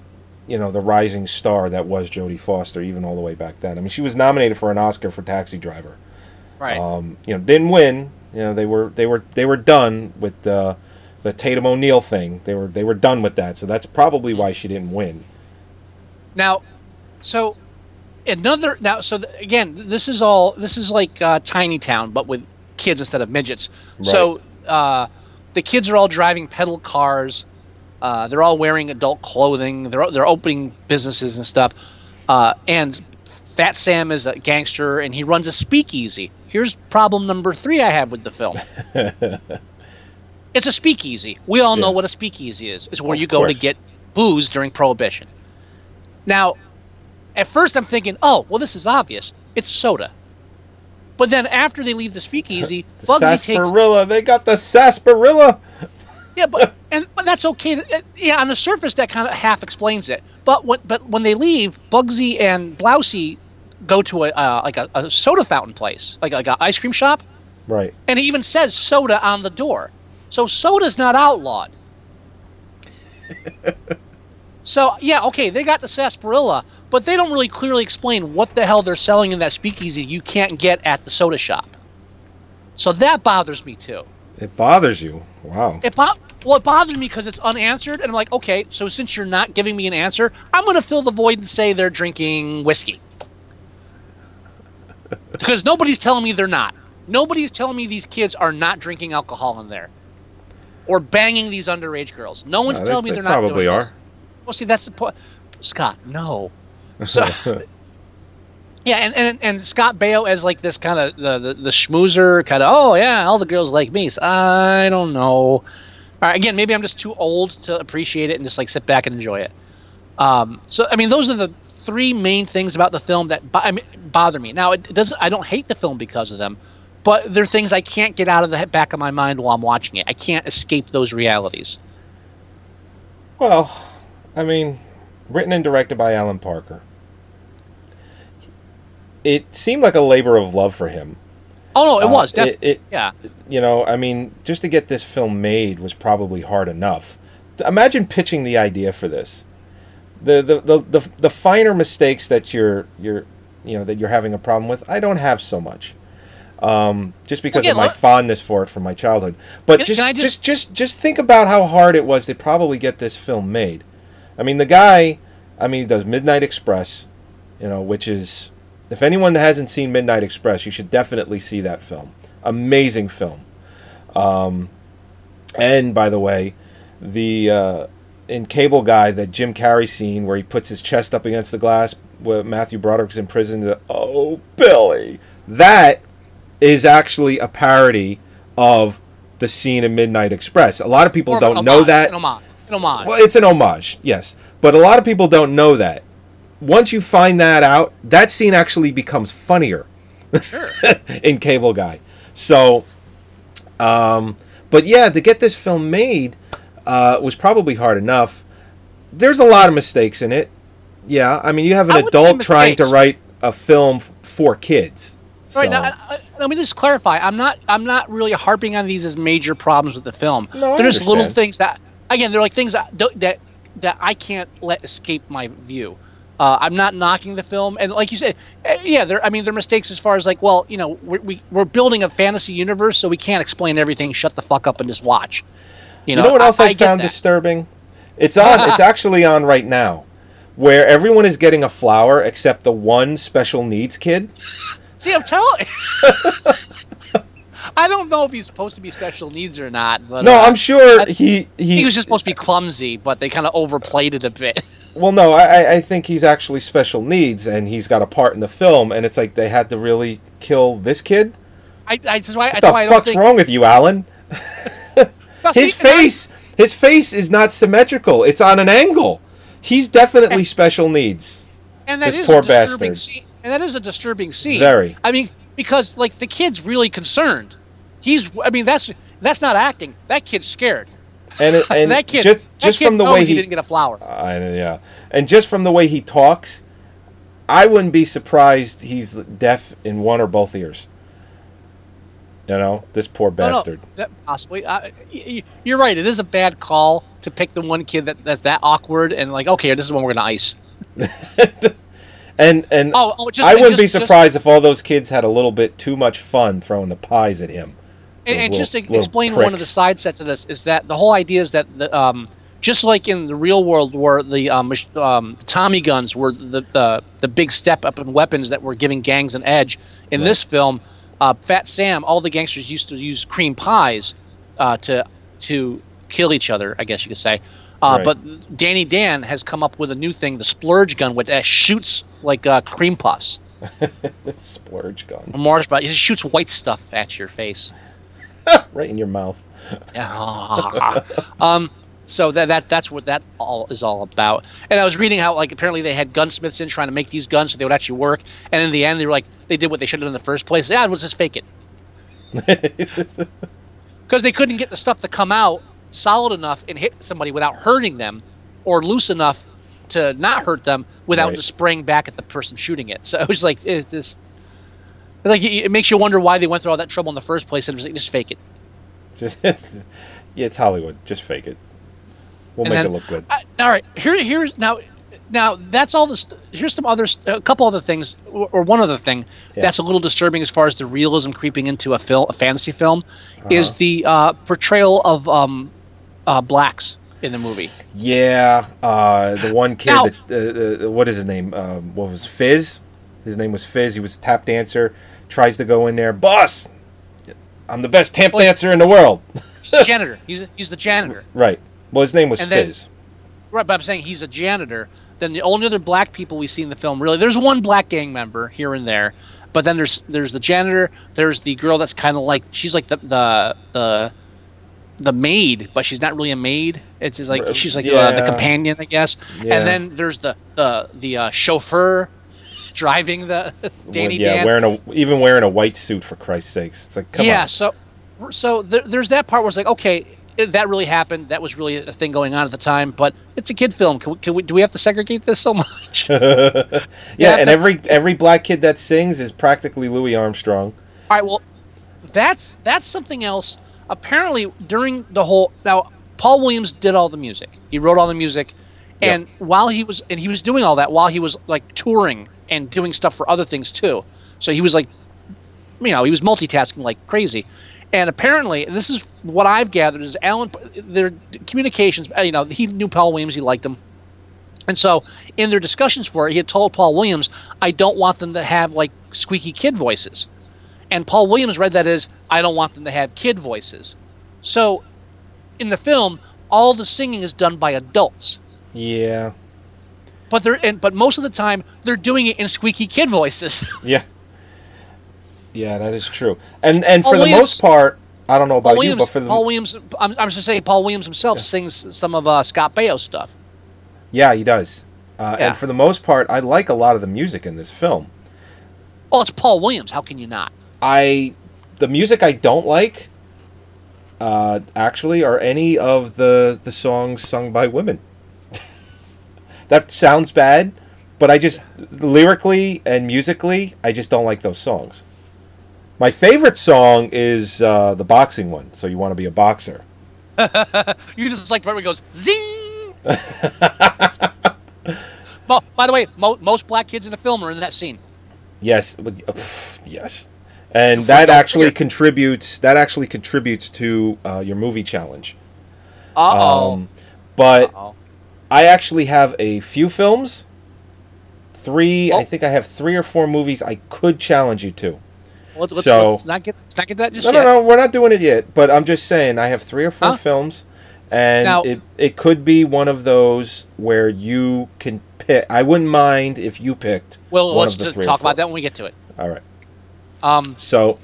you know, the rising star that was Jodie Foster even all the way back then. I mean, she was nominated for an Oscar for Taxi Driver. Right. Um, you know, didn't win. You know, they were they were they were done with the the Tatum O'Neal thing. They were they were done with that. So that's probably why she didn't win. Now, so another now, so th- again, this is all this is like uh, Tiny Town, but with kids instead of midgets. So uh, the kids are all driving pedal cars. Uh, they're all wearing adult clothing. They're they're opening businesses and stuff. Uh, and Fat Sam is a gangster, and he runs a speakeasy. Here's problem number three I have with the film. [LAUGHS] it's a speakeasy. We all know what a speakeasy is. It's where Of you go to get booze during Prohibition. Now, at first I'm thinking, oh, well, this is obvious. It's soda. But then after they leave the speakeasy, [LAUGHS] The Bugsy takes sarsaparilla. They got the sarsaparilla. [LAUGHS] yeah, but and but that's okay. Uh, Yeah, on the surface that kind of half explains it. But when but when they leave, Bugsy and Blousy go to a uh, like a, a soda fountain place, like like an ice cream shop, Right. and he even says soda on the door. So soda's not outlawed. [LAUGHS] so yeah, okay, they got the sarsaparilla, but they don't really clearly explain what the hell they're selling in that speakeasy you can't get at the soda shop. So that bothers me too. It bothers you. Wow. It bo- well, it bothers me because it's unanswered, and I'm like, okay, so since you're not giving me an answer, I'm going to fill the void and say they're drinking whiskey. [LAUGHS] because nobody's telling me they're not. Nobody's telling me these kids are not drinking alcohol in there, or banging these underage girls. No one's No, they- telling me they they're not. probably are. This. Well, see, that's the point, Scott. No. [LAUGHS] So, yeah, and, and and Scott Baio as like this kind of the, the the schmoozer kind of oh yeah all the girls like me. So I don't know. All right, again, maybe I'm just too old to appreciate it and just like sit back and enjoy it. Um, so I mean, those are the three main things about the film that bo- I mean, bother me. Now it doesn't. I don't hate the film because of them, but they're things I can't get out of the back of my mind while I'm watching it. I can't escape those realities. Well, I mean, written and directed by Alan Parker. It seemed like a labor of love for him. Oh no, it Uh, was. Def- it- it- yeah. You know, I mean, just to get this film made was probably hard enough. Imagine pitching the idea for this. The the, the, the, the finer mistakes that you're you're you know that you're having a problem with, I don't have so much. Um, just because Again, of my fondness for it from my childhood. But Can- just, can just just- just just think about how hard it was to probably get this film made. I mean, the guy, I mean, he does Midnight Express, you know, which is if anyone hasn't seen Midnight Express, you should definitely see that film. Amazing film. Um, and by the way, the uh, in Cable Guy, that Jim Carrey scene where he puts his chest up against the glass, where Matthew Broderick's in prison. The, oh, Billy, that is actually a parody of the scene in Midnight Express. A lot of people More of an don't know that. An homage. An homage. Well, it's an homage, yes. But a lot of people don't know that. Once you find that out, that scene actually becomes funnier [LAUGHS] in Cable Guy. So, um, but yeah, to get this film made uh, was probably hard enough. There's a lot of mistakes in it. Yeah, I mean, you have an I adult trying to write a film for kids. Right So- now, I, I, let me just clarify. I'm not. I'm not really harping on these as major problems with the film. No, I they're just little things that, again, they're like things that that that I can't let escape my view. Uh, I'm not knocking the film, and like you said, eh, yeah, there. I mean, there are mistakes as far as like, well, you know, we're, we we're building a fantasy universe, so we can't explain everything. Shut the fuck up and just watch. You You know, know, what else I, I, get found disturbing? It's on. it's [LAUGHS] actually on right now, where everyone is getting a flower except the one special needs kid. See, I'm telling. [LAUGHS] [LAUGHS] I don't know if he's supposed to be special needs or not. But, No, uh, I'm sure I- he he. he was just supposed to be clumsy, but they kind of overplayed it a bit. [LAUGHS] Well, no, I I- think he's actually special needs, and he's got a part in the film, and it's like they had to really kill this kid. I, I, that's why, What the why I fuck's think. wrong with you, Alan? [LAUGHS] No, His see, and I- face, his face is not symmetrical. It's on an angle. He's definitely special needs. and that this is poor a disturbing bastard. scene. And that is a disturbing scene. Very. I mean, because like the kid's really concerned. He's. I mean, that's that's not acting. That kid's scared. And it- [LAUGHS] and that kid. just that just kid from the way he he, didn't get a flower. I yeah, and just from the way he talks, I wouldn't be surprised he's deaf in one or both ears. You know, this poor No, no, bastard. possibly. You're right. It is a bad call to pick the one kid that, that that awkward and like, okay, this is when we're gonna ice. [LAUGHS] And and Oh, oh, just- I wouldn't be just- just- surprised if all those kids had a little bit too much fun throwing the pies at him. And, and just to little- little explain one of the side sets of this is that the whole idea is that the um, just like in the real world where the um, um, Tommy guns were the, the the big step up in weapons that were giving gangs an edge. In Right. this film, uh, Fat Sam, all the gangsters used to use cream pies uh, to to kill each other. I guess you could say. Uh, Right. But Dandy Dan has come up with a new thing, the splurge gun, which uh, shoots like uh, cream puffs. [LAUGHS] Splurge gun Mars, but it shoots white stuff at your face. [LAUGHS] right in your mouth. Yeah. [LAUGHS] um. So that that that's what that all is all about. And I was reading how like apparently they had gunsmiths in trying to make these guns so they would actually work. And in the end, they were like they did what they should have done in the first place. Yeah, let's just fake it. Because they couldn't get the stuff to come out solid enough and hit somebody without hurting them, or loose enough to not hurt them without Right. just spraying back at the person shooting it. [LAUGHS] So it was like it, this. Like it it makes you wonder why they went through all that trouble in the first place, and it was like just fake it. Just [LAUGHS] yeah, it's Hollywood. Just fake it. We'll And make then- it look good. I, all right, here, here's now, now that's all this. Here's some other, a couple other things, or, or one other thing Yeah. that's a little disturbing as far as the realism creeping into a film, a fantasy film, is Uh-huh. the uh, portrayal of um, uh, blacks in the movie. Yeah, uh, the one kid. Now- that, uh, uh, what is his name? What was Fizz? His name was Fizz. He was a tap dancer. Tries to go in there, boss. I'm the best tap dancer in the world. He's the [LAUGHS] janitor. He's he's the janitor. right. Well, his name was And then- Fizz. Right, but I'm saying he's a janitor. Then the only other black people we see in the film, really, there's one black gang member here and there, but then there's there's the janitor. There's the girl that's kind of like she's like the the the the maid, but she's not really a maid. It's just like she's like uh, the companion, I guess. Yeah. And then there's the the the uh, chauffeur driving the Danny yeah, Dan. wearing a even wearing a white suit for Christ's sakes. It's like come yeah, on. so so there, there's that part where it's like, okay, it, that really happened. That was really a thing going on at the time, but it's a kid film. Can we, can we do we have to segregate this so much? [LAUGHS] yeah, Yeah, and but- every every black kid that sings is practically Louis Armstrong. All right, well, that's that's something else. Apparently, during the whole now, Paul Williams did all the music. He wrote all the music, and while he was and he was doing all that while he was like touring and doing stuff for other things too. So he was like, you know, he was multitasking like crazy. And apparently, and this is what I've gathered is Alan, their communications. uh, You know, he knew Paul Williams. He liked him. And so, in their discussions for it, he had told Paul Williams, "I don't want them to have like squeaky kid voices." And Paul Williams read that as, "I don't want them to have kid voices." So, in the film, all the singing is done by adults, Yeah, but they're and, but most of the time they're doing it in squeaky kid voices. [LAUGHS] yeah, yeah. That is true. And and Paul for the most part, I don't know about Paul you, Williams, but for the Paul Williams, I'm, I'm just saying, Paul Williams himself sings some of uh, Scott Baio's stuff. yeah, he does. Uh, Yeah. And for the most part, I like a lot of the music in this film. Oh, it's Paul Williams. How can you not? I the music I don't like uh, actually are any of the the songs sung by women. [LAUGHS] that sounds bad, but I just lyrically and musically, I just don't like those songs. My favorite song is uh, the boxing one. So you want to be a boxer? [LAUGHS] you just like where it goes zing. [LAUGHS] well, by the way, mo- most black kids in the film are in that scene. Yes, yes, and that actually contributes. That actually contributes to uh, your movie challenge. Oh. Um, but I actually have a few films. Three, I think I have three or four movies I could challenge you to. let's, let's, so- let's not get not get that just No, yet. no, no, we're not doing it yet. But I'm just saying I have three or four Huh? films, and Now- it it could be one of those where you can pick. I wouldn't mind if you picked Well, let's just talk about that when we get to it. All right. Um, So,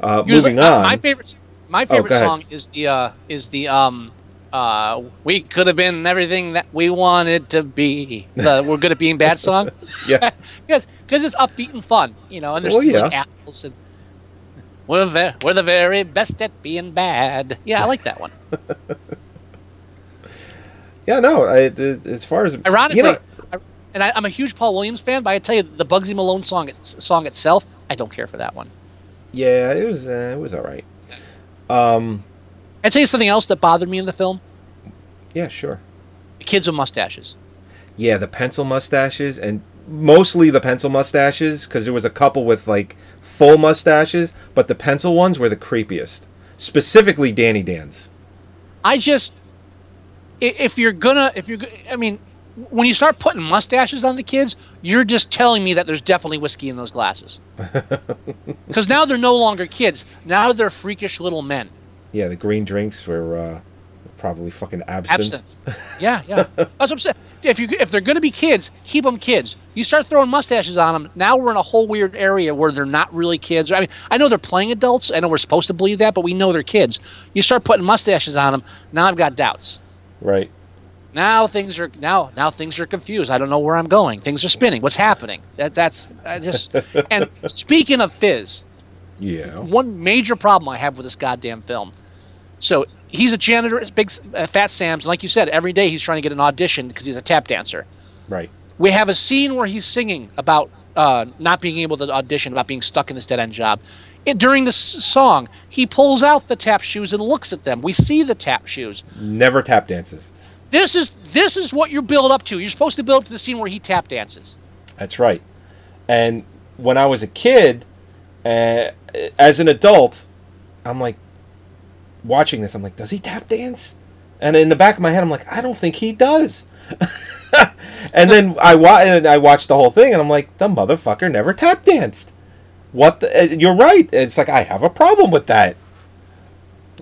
uh, moving on. my favorite, my Oh, favorite ahead. song is the uh, is the um, uh, we could have been everything that we wanted to be. The "We're Good at Being Bad" [LAUGHS] song. Yeah. [LAUGHS] because it's upbeat and fun, you know, and there's Well, yeah. apples and we're ve- we're the very best at being bad. Yeah, I like that one. [LAUGHS] Yeah, no. I, it- as far as Ironically, you know, I- and I, I'm a huge Paul Williams fan, but I tell you, the Bugsy Malone song song itself, I don't care for that one. yeah, it was uh, it was all right. Um, I tell you something else that bothered me in the film: yeah, sure. kids with mustaches. Yeah, the pencil mustaches and mostly the pencil mustaches because there was a couple with like full mustaches, but the pencil ones were the creepiest. Specifically, Dandy Dan's. I just, if you're gonna, if you're, I mean, when you start putting mustaches on the kids, you're just telling me that there's definitely whiskey in those glasses. [LAUGHS] Because now they're no longer kids. Now they're freakish little men. Yeah, the green drinks were uh, probably fucking absinthe. Absinthe. Yeah, yeah. That's what I'm saying. If you if they're gonna be kids, keep them kids. You start throwing mustaches on them. Now we're in a whole weird area where they're not really kids. I mean, I know they're playing adults. I know we're supposed to believe that, but we know they're kids. You start putting mustaches on them. Now I've got doubts. Right. Now things are now now things are confused. I don't know where I'm going. Things are spinning. What's happening? That that's I just [LAUGHS] and speaking of Fizz, Yeah. one major problem I have with this goddamn film. So he's a janitor at Big uh, Fat Sam's, and like you said, every day he's trying to get an audition because he's a tap dancer. Right. We have a scene where he's singing about uh, not being able to audition, about being stuck in this dead end job. During the s- song, he pulls out the tap shoes and looks at them. We see the tap shoes. Never tap dances. This is this is what you build up to. You're supposed to build up to the scene where he tap dances. That's right. And when I was a kid, uh, as an adult, I'm like watching this. I'm like, does he tap dance? And in the back of my head, I'm like, I don't think he does. [LAUGHS] and then I wa- and I watched the whole thing, and I'm like, the motherfucker never tap danced. What? The, uh, you're right. It's like I have a problem with that.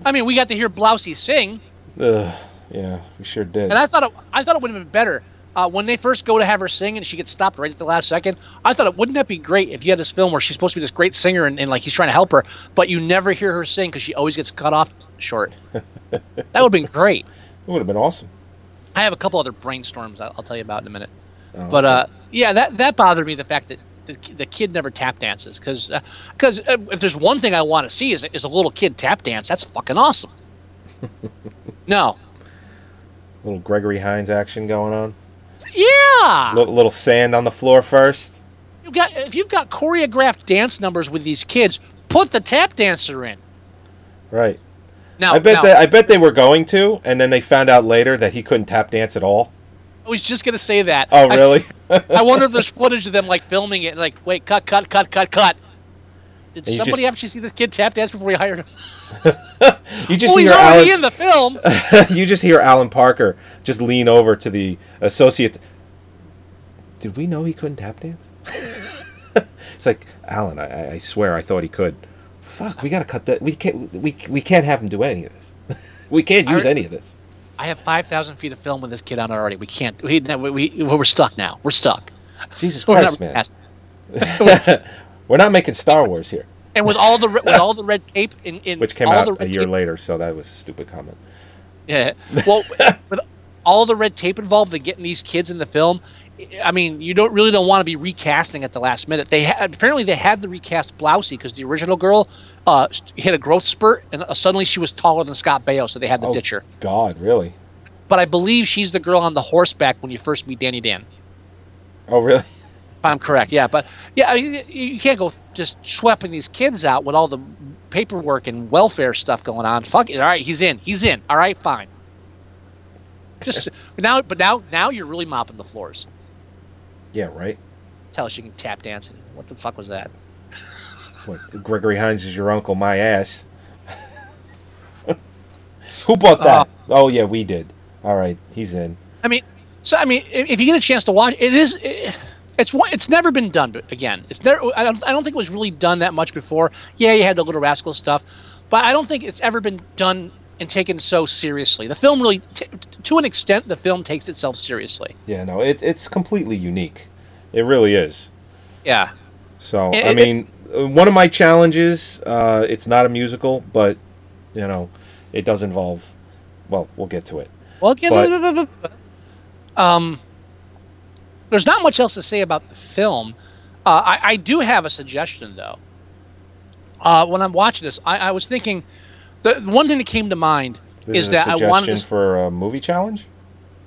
I mean, we got to hear Blousey sing, Ugh, yeah, we sure did. and I thought it, I thought it would have been better uh, when they first go to have her sing and she gets stopped right at the last second. I thought it wouldn't that be great if you had this film where she's supposed to be this great singer and, and like he's trying to help her, but you never hear her sing because she always gets cut off short. [LAUGHS] that would have been great. It would have been awesome. I have a couple other brainstorms I'll, I'll tell you about in a minute. Oh, but uh, yeah, that that bothered me the fact that the, the kid never tap dances because because uh, if there's one thing I want to see is is a little kid tap dance. That's fucking awesome. [LAUGHS] no, little Gregory Hines action going on. yeah. Little, little sand on the floor first. You got if you've got choreographed dance numbers with these kids, put the tap dancer in. Right. Now, I bet now, they, I bet they were going to, and then they found out later that he couldn't tap dance at all. I was just gonna say that. Oh, really? I, wonder if [LAUGHS] there's footage of them like filming it. Like, wait, cut, cut, cut, cut, cut. Did And somebody just- actually see this kid tap dance before we hired him? [LAUGHS] You just oh, well, he's hear already Alan. in the film. [LAUGHS] you just hear Alan Parker just lean over to the associate. Did we know he couldn't tap dance? [LAUGHS] it's like Alan. I- I, swear I thought he could. Fuck, we gotta cut that. We can't. We we can't have him do any of this. we can't use any of this. I have five thousand feet of film with this kid on already. We can't. We, we, we we're stuck now. We're stuck. Jesus Christ, man. We're not making Star Wars here, And with all the with all the red tape in, in which came out the a year tape, later, so that was a stupid comment. Yeah. Well, [LAUGHS] with all the red tape involved in getting these kids in the film, I mean, you don't really don't want to be recasting at the last minute. They had apparently they had the recast Blousey because the original girl uh, hit a growth spurt and uh, suddenly she was taller than Scott Baio, so they had to Oh. ditch her. God, really? But I believe she's the girl on the horseback when you first meet Dandy Dan. Oh, really? I'm correct, yeah. But yeah, you you can't go just sweeping these kids out with all the paperwork and welfare stuff going on. Fuck it. All right, he's in. He's in. All right, fine. Just but [LAUGHS] now, but now, now you're really mopping the floors. Yeah, right. Tell us you can tap dance. What the fuck was that? What? Gregory Hines is your uncle, my ass. [LAUGHS] Who bought that? Uh, oh yeah, we did. All right, he's in. I mean, so I mean, if, if you get a chance to watch, it is. It, it's one. It's never been done but again. It's never. I don't, I don't think it was really done that much before. Yeah, you had the Little Rascal stuff, but I don't think it's ever been done and taken so seriously. The film really, t- to an extent, the film takes itself seriously. Yeah, no, it, it's completely unique. It really is. Yeah. So It- I mean, uh, one of my challenges. Uh, it's not a musical, but you know, it does involve well, we'll get to it. Well, get But- um, there's not much else to say about the film. Uh, I, I do have a suggestion though. Uh, when I'm watching this, I, I was thinking the one thing that came to mind This is is, that a I wanted to. for a movie challenge.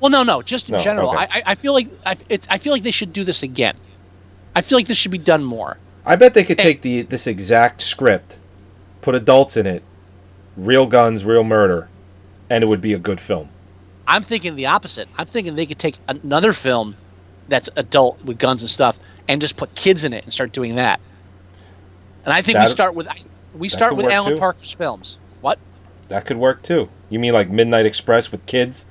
Well, no, no, just in No, general. okay. I, I- feel like I, it, I feel like they should do this again. I feel like this should be done more. I bet they could take the this exact script, put adults in it, real guns, real murder, and it would be a good film. I'm thinking the opposite. I'm thinking they could take another film that's adult with guns and stuff and just put kids in it and start doing that. And I think we start with we start with Alan too. Parker's films. What? That could work too. You mean like Midnight Express with kids?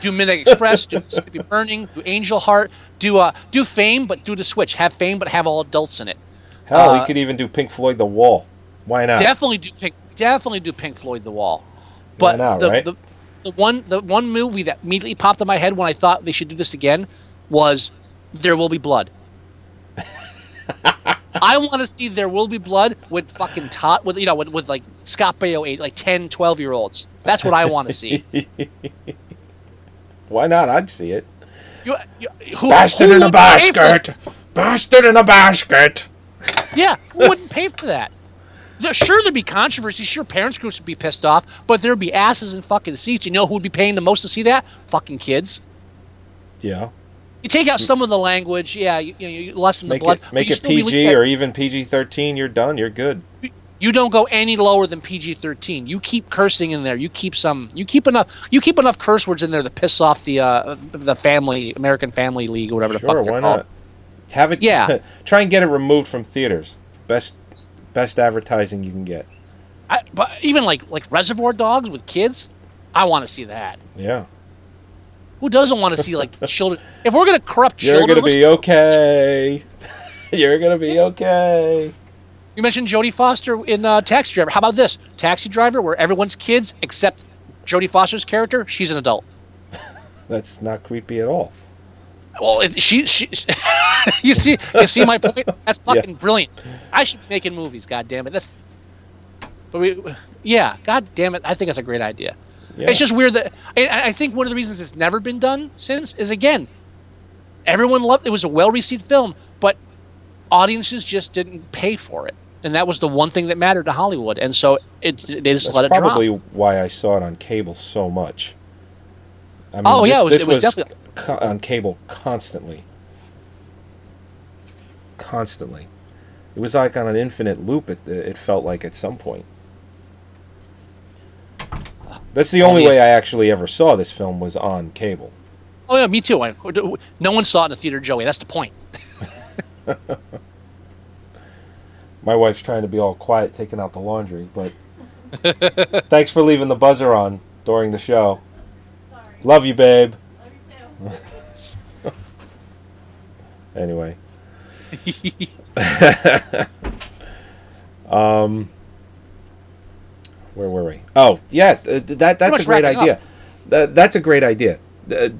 Do Midnight Express, do Mississippi [LAUGHS] Burning, do Angel Heart, do uh do Fame, but do the switch. Have Fame, but have all adults in it. Hell, Uh, you could even do Pink Floyd The Wall. Why not? Definitely do Pink. Definitely do Pink Floyd The Wall. But not, the, right? the the one the one movie that immediately popped in my head when I thought they should do this again was There Will Be Blood. I want to see There Will Be Blood with fucking tot with you know with, with like Scott Baio age like 10, 12 year olds. That's what I want to see. [LAUGHS] Why not? I'd see it. You, you, who, Bastard who in a would pay for it? basket. Bastard in a basket. Yeah, who wouldn't pay for that? Sure, there'd be controversy. Sure, parents groups would be pissed off, but there'd be asses in fucking seats. You know who would be paying the most to see that? Fucking kids. Yeah. You take out some of the language, yeah, you, you, you lessen the Make blood. it make it PG or even PG thirteen. You're done. You're good. you don't go any lower than PG thirteen. You keep cursing in there. You keep some. You keep enough. You keep enough curse words in there to piss off the uh, the family American Family League or whatever the fuck they're Why called. not? Have it. Yeah. [LAUGHS] try and get it removed from theaters. Best best advertising you can get. I, but even like like Reservoir Dogs with kids, I want to see that. Yeah. Who doesn't want to see like [LAUGHS] children? If we're gonna corrupt children, You're children, gonna be okay. [LAUGHS] You're gonna be okay. You mentioned Jodie Foster in uh, Taxi Driver. How about this Taxi Driver, where everyone's kids except Jodie Foster's character? She's an adult. [LAUGHS] That's not creepy at all. Well, it, she, she, you see, you see my point. That's fucking brilliant. I should be making movies. God damn it. That's, but we, yeah. God damn it. I think that's a great idea. Yeah. It's just weird that I, I think one of the reasons it's never been done since is again, everyone loved. It was a well-received film, but audiences just didn't pay for it, and that was the one thing that mattered to Hollywood. And so it, they just That's let it probably drop. why I saw it on cable so much. I mean, Oh, yeah, this, it was- this it was definitely- co- on cable constantly, constantly. It was like on an infinite loop. It it felt like at some point. That's the only Only- way I actually ever saw this film was on cable. Oh yeah, me too. I, no one saw it in the theater, Joey. That's the point. [LAUGHS] My wife's trying to be all quiet, taking out the laundry, but [LAUGHS] thanks for leaving the buzzer on during the show. Love you, babe. Love you too. [LAUGHS] anyway. um, where were we? Oh, yeah, th- th- that that's a great idea. up. That, that's a great idea. Uh,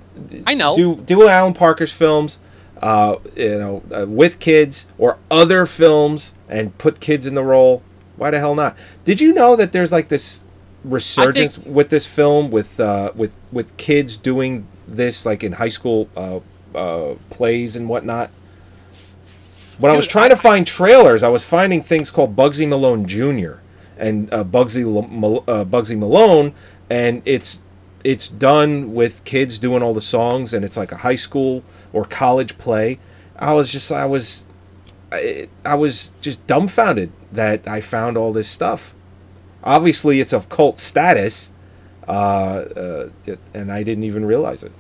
I know. do do Alan Parker's films, uh, you know, uh, with kids or other films, and put kids in the role. Why the hell not? Did you know that there's like this resurgence with this film with uh, with with kids doing this like in high school uh, uh, plays and whatnot? When I was Dude, trying to find trailers, I was finding things called Bugsy Malone Jr. and uh, Bugsy uh, Bugsy Malone, and it's it's done with kids doing all the songs, and it's like a high school or college play. I was just I was I, I was just dumbfounded that I found all this stuff. Obviously, it's of cult status, uh, uh, and I didn't even realize it.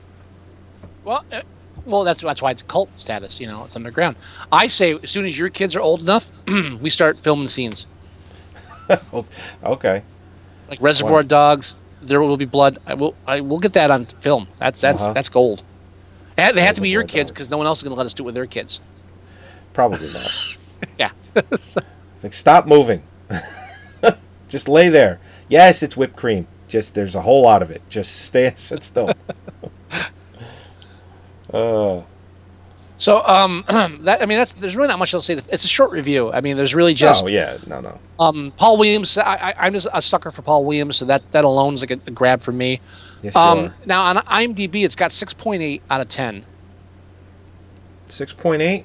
Well, uh, well, that's that's why it's cult status. You know, it's underground. I say as soon as your kids are old enough, [CLEARS THROAT] we start filming scenes [LAUGHS] Okay. like Reservoir Wow. Dogs. There will be blood. I will. I will get that on film. That's that's Uh-huh. that's gold. They have, they have to be your kids because no one else is going to let us do it with their kids. Probably not. [LAUGHS] Yeah. Like stop moving. [LAUGHS] Just lay there. Yes, it's whipped cream. Just there's a whole lot of it. Just stay sit still. uh, So, um, [CLEARS THROAT] that I mean, that's there's really not much else to say. It's a short review. I mean, there's really just oh yeah, no no. Um, Paul Williams. I, I, I'm just a sucker for Paul Williams, so that that alone is like a, a grab for me. Yes, Um, are. now on IMDb, it's got 6.8 out of 10. Six point eight.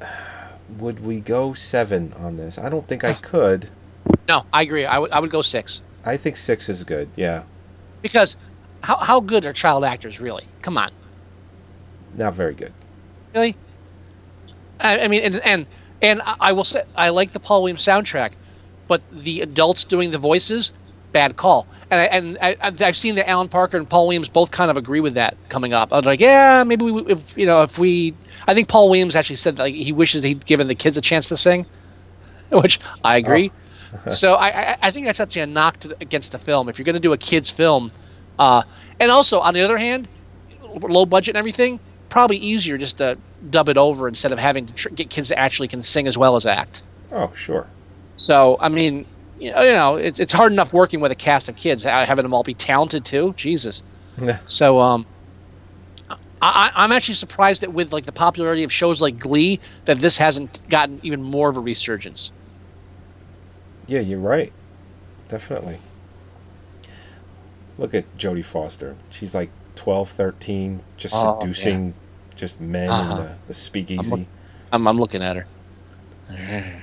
[SIGHS] Would we go seven on this? I don't think I could. No, I agree. I would I would go six I think six is good. Yeah, because how how good are child actors really? Come on, not very good. really? I, I mean, and and and I will say I like the Paul Williams soundtrack, but the adults doing the voices, bad call. And I, and I, I've- I've seen that Alan Parker and Paul Williams both kind of agree with that coming up. I was like, yeah, maybe we, if you know, if we, I think Paul Williams actually said like he wishes he'd given the kids a chance to sing, [LAUGHS] which I agree. so I, I, I think that's actually a knock to, against the film. If you're going to do a kids film, uh, and also on the other hand, low budget and everything, probably easier just to dub it over instead of having to tr- get kids that actually can sing as well as act. Oh, sure. So I mean, you know, you know it's it's hard enough working with a cast of kids, having them all be talented too. Jesus. Yeah. So um, I, I- I'm actually surprised that with like the popularity of shows like Glee, that this hasn't gotten even more of a resurgence. Yeah, you're right. Definitely. Look at Jodie Foster. She's like 12, 13, just Oh, seducing just men Uh-huh. in the, the speakeasy. I'm, I'm, I'm looking at her. [LAUGHS]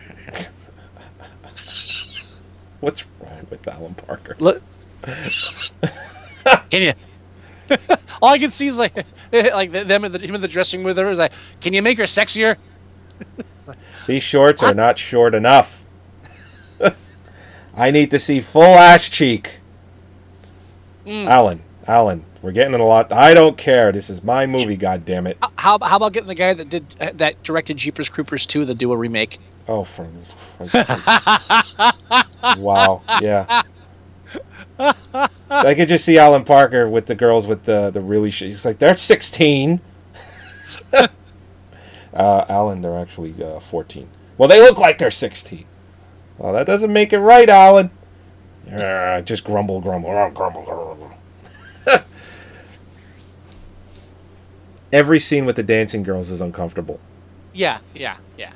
What's wrong with Alan Parker? Look. [LAUGHS] can you? [LAUGHS] All I can see is like, like them in the him in the dressing with her is like, can you make her sexier? These shorts are not short enough. I need to see full ass cheek. Mm. Alan, Alan, we're getting in a lot. I don't care. This is my movie. God damn it. How how about getting the guy that did that directed Jeepers Creepers 2 to do a remake? Oh, for [LAUGHS] wow. Yeah. I could just see Alan Parker with the girls with the the really. Sh- he's like they're sixteen. [LAUGHS] uh, Alan, they're actually uh, fourteen. Well, they look like they're sixteen. Well, that doesn't make it right, Alan. Uh, just grumble, grumble, uh, grumble, grumble. Every scene with the dancing girls is uncomfortable, Yeah, yeah, yeah.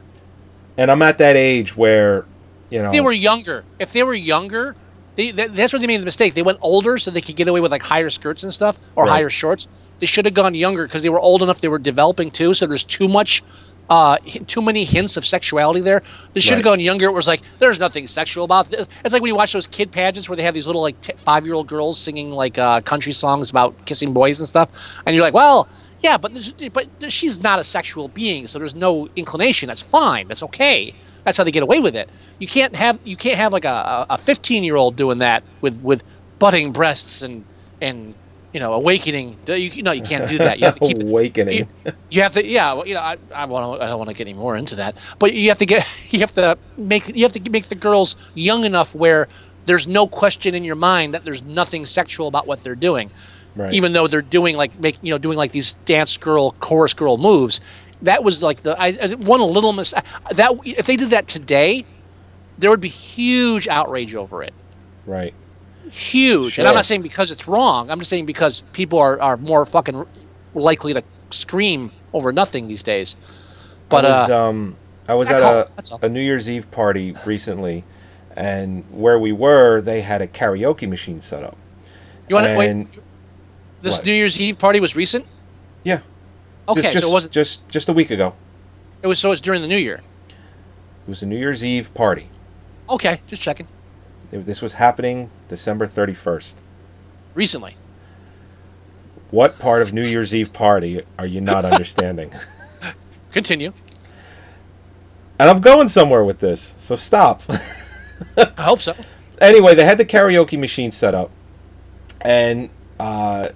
and I'm at that age where, you know, If they were younger, if they were younger, they, that, that's where they made the mistake. They went older so they could get away with like higher skirts and stuff or Right. higher shorts. They should have gone younger because they were old enough. They were developing too, so there's too much, uh, too many hints of sexuality there. They should have Right. gone younger. It was like there's nothing sexual about this. It's like when you watch those kid pageants where they have these little like t- five year old girls singing like uh, country songs about kissing boys and stuff, and you're like, well. Yeah, but but she's not a sexual being, so there's no inclination. That's fine. That's okay. That's how they get away with it. You can't have you can't have like a a 15 year old doing that with with budding breasts and and you know awakening. You, you know you can't do that. You have to [LAUGHS] keep awakening. you have to yeah well, you know i, I want i don't want to get any more into that but you have to get [LAUGHS] you have to make you have to make the girls young enough where there's no question in your mind that there's nothing sexual about what they're doing Right. even though they're doing like make you know doing like these dance girl chorus girl moves that was like the i, I one little mis that if they did that today there would be huge outrage over it right. huge. And I'm not saying because it's wrong. I'm just saying because people are, are more fucking likely to scream over nothing these days. But I was, uh, um, I was at all- a, a New Year's Eve party recently, and where we were, they had a karaoke machine set up. you want to wait? This what? New Year's Eve party was recent. Yeah. Okay, just, just, so it wasn't. just just a week ago. It was so it's during the New Year. It was a New Year's Eve party. Okay, just checking. It- this was happening December thirty first. Recently. What part of New Year's Eve party are you not understanding? [LAUGHS] Continue. and I'm going somewhere with this, so stop. [LAUGHS] I hope so. anyway, they had the karaoke machine set up, and uh,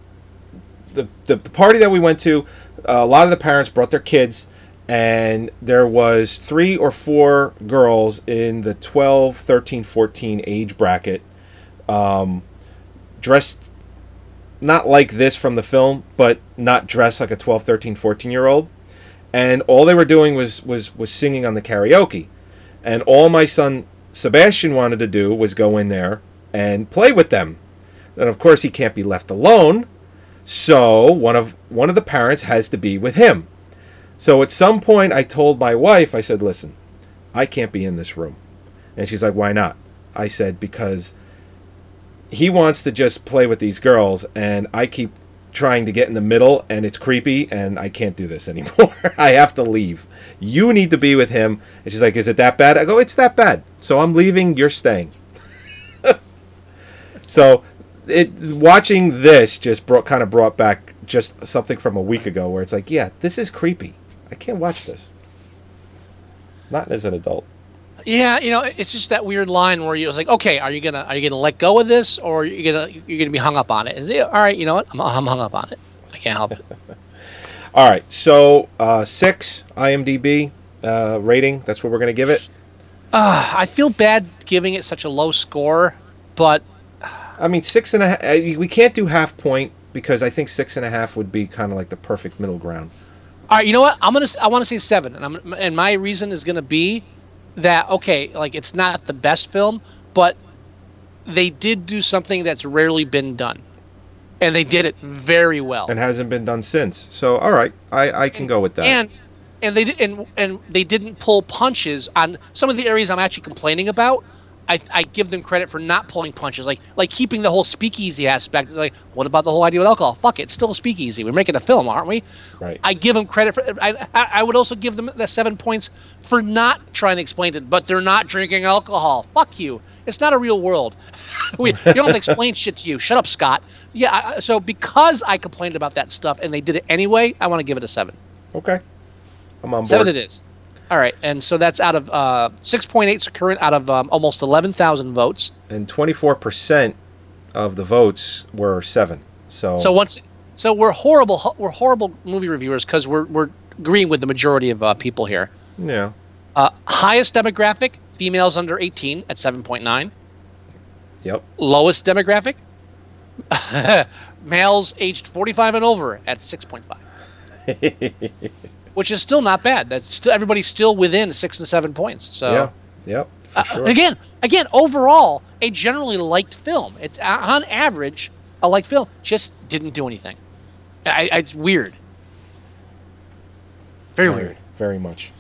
the, the party that we went to, a lot of the parents brought their kids, and there was three or four girls in the 12, 13, 14 age bracket, um, dressed not like this from the film, but not dressed like a 12, 13, 14 year old. And all they were doing was, was, was singing on the karaoke. And all my son Sebastian wanted to do was go in there and play with them. And of course he can't be left alone. So one of one of the parents has to be with him. So at some point I told my wife, I said, "Listen, I can't be in this room." And she's like, "Why not?" I said, "Because he wants to just play with these girls, and I keep trying to get in the middle, and it's creepy, and I can't do this [LAUGHS] anymore. I have to leave. You need to be with him. And she's like, "Is it that bad?" I go, "It's that bad." So I'm leaving. You're staying. [LAUGHS] so, it watching this just brought kind of brought back just something from a week ago, where it's like, "Yeah, this is creepy. I can't watch this." Not as an adult. Yeah, you know, it's just that weird line where you was like, okay, are you gonna are you gonna let go of this, or you're gonna you're gonna be hung up on it? And say, all right, you know what, I'm, I'm hung up on it. I can't help it. [LAUGHS] All right, so uh, six IMDb uh, rating. That's what we're gonna give it. Uh, I feel bad giving it such a low score, but I mean, six and a half. uh, We can't do half point because I think six and a half would be kind of like the perfect middle ground. all right, you know what? I'm gonna I want to say seven, and I'm and my reason is gonna be that okay, like it's not the best film, but they did do something that's rarely been done, and they did it very well. and hasn't been done since. So, all right, I, I can go with that. and and they did and and they didn't pull punches on some of the areas I'm actually complaining about. I, I give them credit for not pulling punches, like like keeping the whole speakeasy aspect. Like, what about the whole idea with alcohol? Fuck it, it's still a speakeasy. We're making a film, aren't we? right. I give them credit for. I, I would also give them the seven points for not trying to explain it. But they're not drinking alcohol. Fuck you. It's not a real world. [LAUGHS] we, you don't have to explain shit to you. Shut up, Scott. Yeah. I- so because I complained about that stuff and they did it anyway, I want to give it a seven. okay, I'm on board. Seven it is. All right, and so that's out of uh, six point eight current out of um, almost eleven thousand votes. And 24 percent of the votes were seven. So, So once, so we're horrible. We're horrible movie reviewers because we're we're agreeing with the majority of uh, people here. yeah, Uh, highest demographic: females under eighteen at seven point nine. yep. Lowest demographic: [LAUGHS] males aged forty five and over at six point five. [LAUGHS] Which is still not bad. That's still everybody's still within six and seven points. So Yeah, yep. For Uh, sure. Again, again, overall, a generally liked film. It's uh, on average a liked film. Just didn't do anything. I, I, it's weird. Very Right, weird. Very much.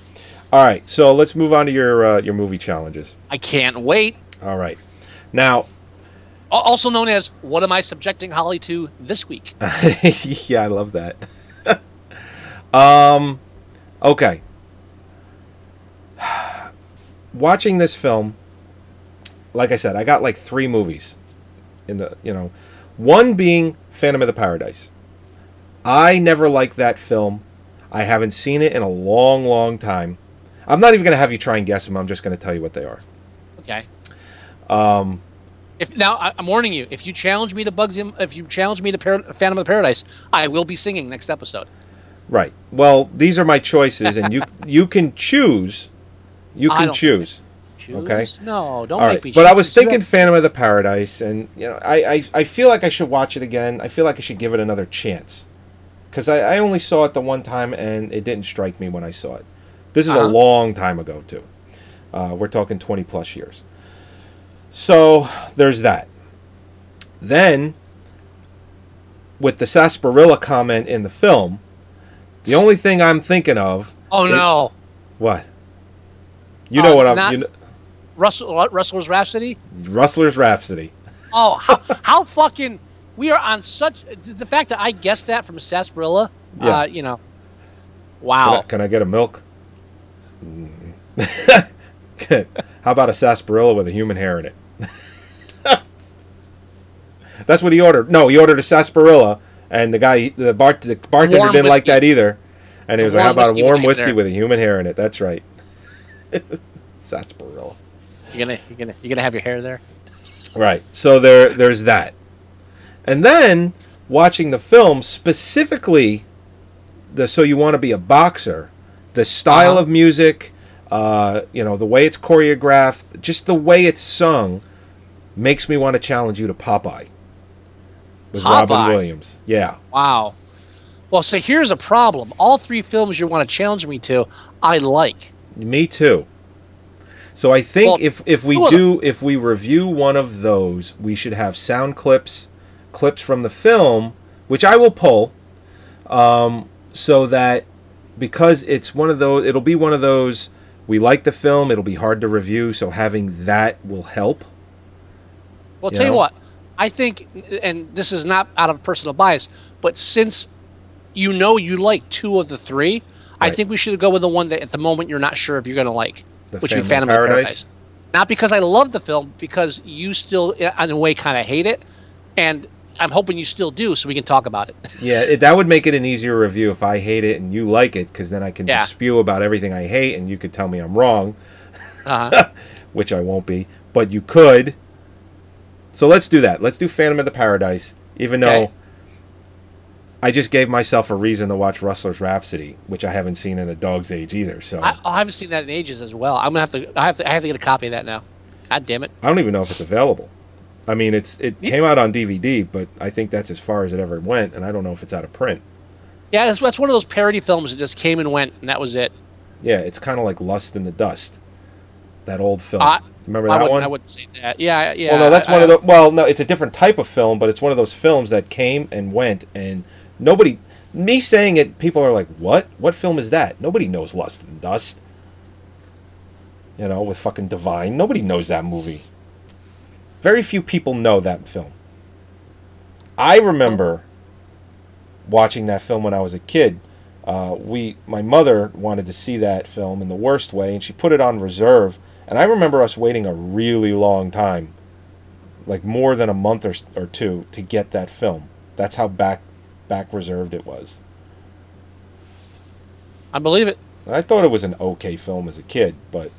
All right, so let's move on to your uh, your movie challenges. I can't wait. All right, now, Also known as what am I subjecting Holly to this week? [LAUGHS] yeah, I love that. Um, okay. [SIGHS] Watching this film, like I said, I got like three movies in the you know, one being Phantom of the Paradise. I never liked that film. I haven't seen it in a long, long time. I'm not even going to have you try and guess them. I'm just going to tell you what they are. Okay. Um, If now I- I'm warning you, if you challenge me to Bugsy, if you challenge me to Par- Phantom of the Paradise, I will be singing next episode. Right. Well, these are my choices, and you [LAUGHS] you can choose. You can choose. Choose? Okay. No, don't All make me. But I was thinking Phantom of the Paradise, and you know, I, I I feel like I should watch it again. I feel like I should give it another chance, because I, I only saw it the one time, and it didn't strike me when I saw it. This is Uh-huh. a long time ago too. Uh, we're talking twenty plus years. So there's that. Then, with the sarsaparilla comment in the film, the only thing I'm thinking of. Oh is- no, What? You know Uh, what I'm. you know, Russell Rustler's Rhapsody. Rustler's Rhapsody. Oh, how, [LAUGHS] how fucking we are on such the fact that I guessed that from Sarsaparilla. Yeah. Uh, you know. Can, Wow. I, can I get a milk? Mm. [LAUGHS] How about a sarsaparilla with a human hair in it? [LAUGHS] That's what he ordered. No, he ordered a sarsaparilla, and the guy, the bar, the bartender Warm didn't like that either. And he was like, "How about a whiskey warm whiskey hair." with a human hair in it?" That's right. [LAUGHS] sarsaparilla. You're gonna you're gonna you're gonna have your hair there. Right. So there there's that. And then watching the film specifically the so you want to be a boxer, the style Uh-huh. of music, uh, you know, the way it's choreographed, just the way it's sung makes me want to challenge you to Popeye. With Robin Williams. Yeah. Wow. Well, so here's a problem. All three films you want to challenge me to, I like. Me too. So I think Well, if if we do if we review one of those, we should have sound clips, clips from the film, which I will pull, um, so that because it's one of those, it'll be one of those. We like the film; it'll be hard to review, so having that will help. Well, You tell you what, I think, and this is not out of personal bias, but since you know you like two of the three, I think we should go with the one that at the moment you're not sure if you're going to like, The which would be Phantom Phantom of of Paradise? Paradise. Not because I love the film, because you still, in a way, kind of hate it, and I'm hoping you still do, so we can talk about it. [LAUGHS] Yeah, it, that would make it an easier review if I hate it and you like it, because then I can Yeah. just spew about everything I hate, and you could tell me I'm wrong, Uh-huh. [LAUGHS] which I won't be. But you could. So let's do that. Let's do Phantom of the Paradise, even though I just gave myself a reason to watch Rustler's Rhapsody, which I haven't seen in a dog's age either. So I, I haven't seen that in ages as well. I'm gonna have to. I have to. I have to get a copy of that now. God damn it! I don't even know if it's available. I mean, it's it came out on DVD, but I think that's as far as it ever went, and I don't know if it's out of print. Yeah, that's, that's one of those parody films that just came and went, and that was it. Yeah, it's kind of like Lust in the Dust, that old film. I- Remember I that wouldn't, one? I wouldn't say that. Yeah, yeah. well, no, that's I- one of I- the. Well, no, it's a different type of film, but it's one of those films that came and went, and nobody. Me saying it, people are like, "What? What film is that?" Nobody knows Lust and Dust. You know, with fucking Divine, nobody knows that movie. Very few people know that film. I remember watching that film when I was a kid. Uh, we, my mother wanted to see that film in the worst way, and she put it on reserve. And I remember us waiting a really long time, like more than a month or, or two, to get that film. That's how back back reserved it was. I believe it. I thought it was an okay film as a kid, but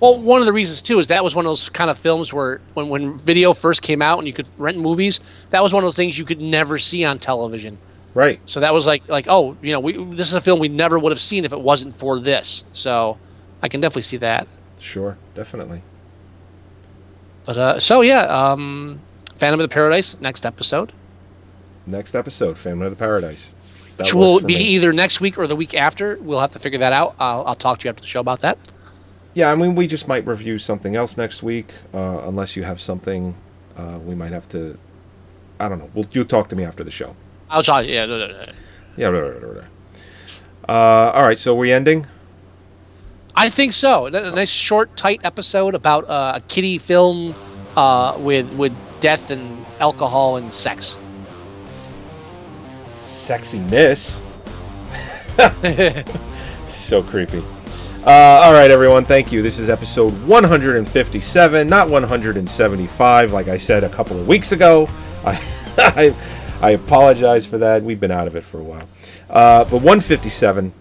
Well, one of the reasons too is that was one of those kind of films where when when video first came out and you could rent movies, that was one of those things you could never see on television. right, So that was like like oh you know we this is a film we never would have seen if it wasn't for this. So I can definitely see that. Sure, definitely. But uh, so yeah, um, Phantom of the Paradise next episode, Next episode, Family of the Paradise. That which will be me. either next week or the week after. We'll have to figure that out. I'll, I'll talk to you after the show about that. Yeah, I mean, we just might review something else next week, uh, unless you have something. Uh, we might have to. I don't know. We'll you talk to me after the show. I'll try. Yeah, no, no, no. Yeah. Blah, blah, blah, blah. Uh, all right. So we ending. I think so. A nice short, tight episode about uh, a kiddie film uh, with with death and alcohol and sex. Sexiness. [LAUGHS] so creepy. Uh, all right, everyone. Thank you. This is episode 157, not 175, like I said a couple of weeks ago. [LAUGHS] I, I, I apologize for that. We've been out of it for a while. Uh, but 157.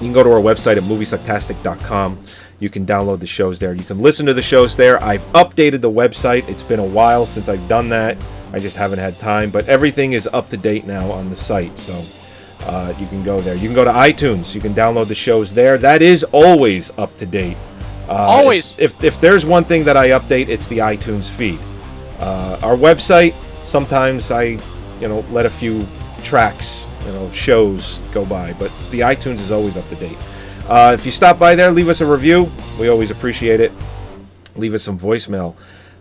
You can go to our website at moviesucktastic.com. You can download the shows there. You can listen to the shows there. I've updated the website. It's been a while since I've done that. I just haven't had time, but everything is up to date now on the site. So uh, you can go there. You can go to iTunes. You can download the shows there. That is always up to date. Uh, Always. If, if if there's one thing that I update, it's the iTunes feed. Uh, our website. Sometimes I, you know, let a few tracks, you know, shows go by, but the iTunes is always up to date. Uh, if you stop by there, leave us a review. We always appreciate it. Leave us some voicemail.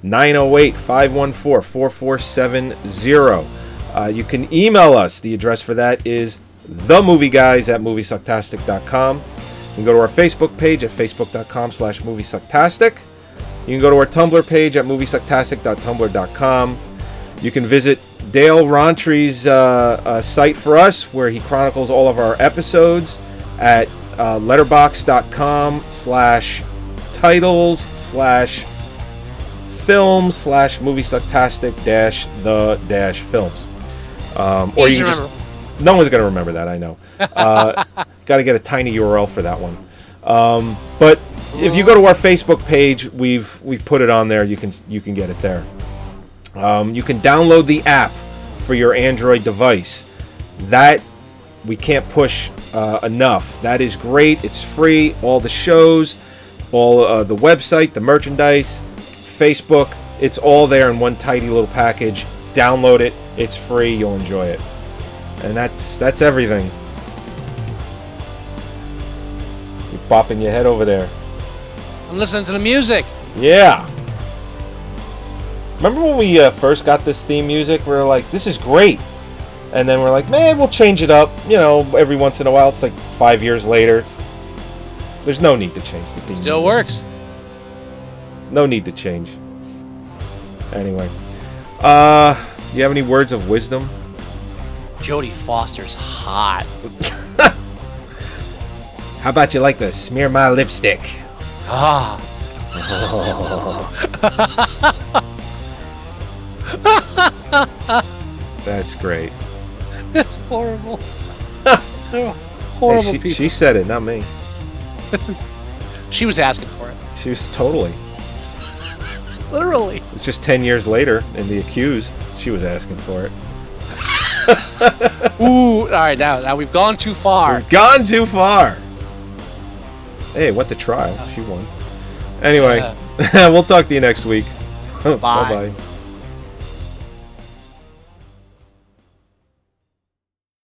908 514 4470. Uh, You can email us. The address for that is themovieguys at moviesucktastic.com. You can go to our Facebook page at facebook.com slash moviesucktastic. You can go to our Tumblr page at moviesucktastic.tumblr.com. You can visit Dale Rontry's uh, uh, site for us, where he chronicles all of our episodes at uh, letterboxd.com slash titles slash film slash movie sucktastic dash the dash films. Um, or you to can just, no one's going to remember that, I know. Uh, [LAUGHS] Got to get a tiny URL for that one. Um, but if you go to our Facebook page, we've we've put it on there. You can you can get it there. Um, you can download the app for your Android device. That we can't push uh, enough. That is great. It's free. All the shows, all uh, the website, the merchandise, Facebook. It's all there in one tidy little package. Download it. It's free. You'll enjoy it. And that's that's everything. You're bopping your head over there. I'm listening to the music. Yeah. Remember when we uh, first got this theme music? We were like, this is great. And then we're like, man, we'll change it up. You know, every once in a while. It's like five years later. It's, there's no need to change the theme Still music. works. No need to change. Anyway. Uh, you have any words of wisdom? Jodie Foster's hot. [LAUGHS] How about you like to smear my lipstick? Ah. [LAUGHS] [LAUGHS] [LAUGHS] That's great. It's horrible. [LAUGHS] They're horrible Hey, she, people. she said it, not me. [LAUGHS] She was asking for it. She was totally. Literally. It's just 10 years later, and the accused, she was asking for it. Ooh, all right, now, now we've gone too far. We've gone too far. Hey, went to trial. She won. Anyway, we'll talk to you next week. Bye bye.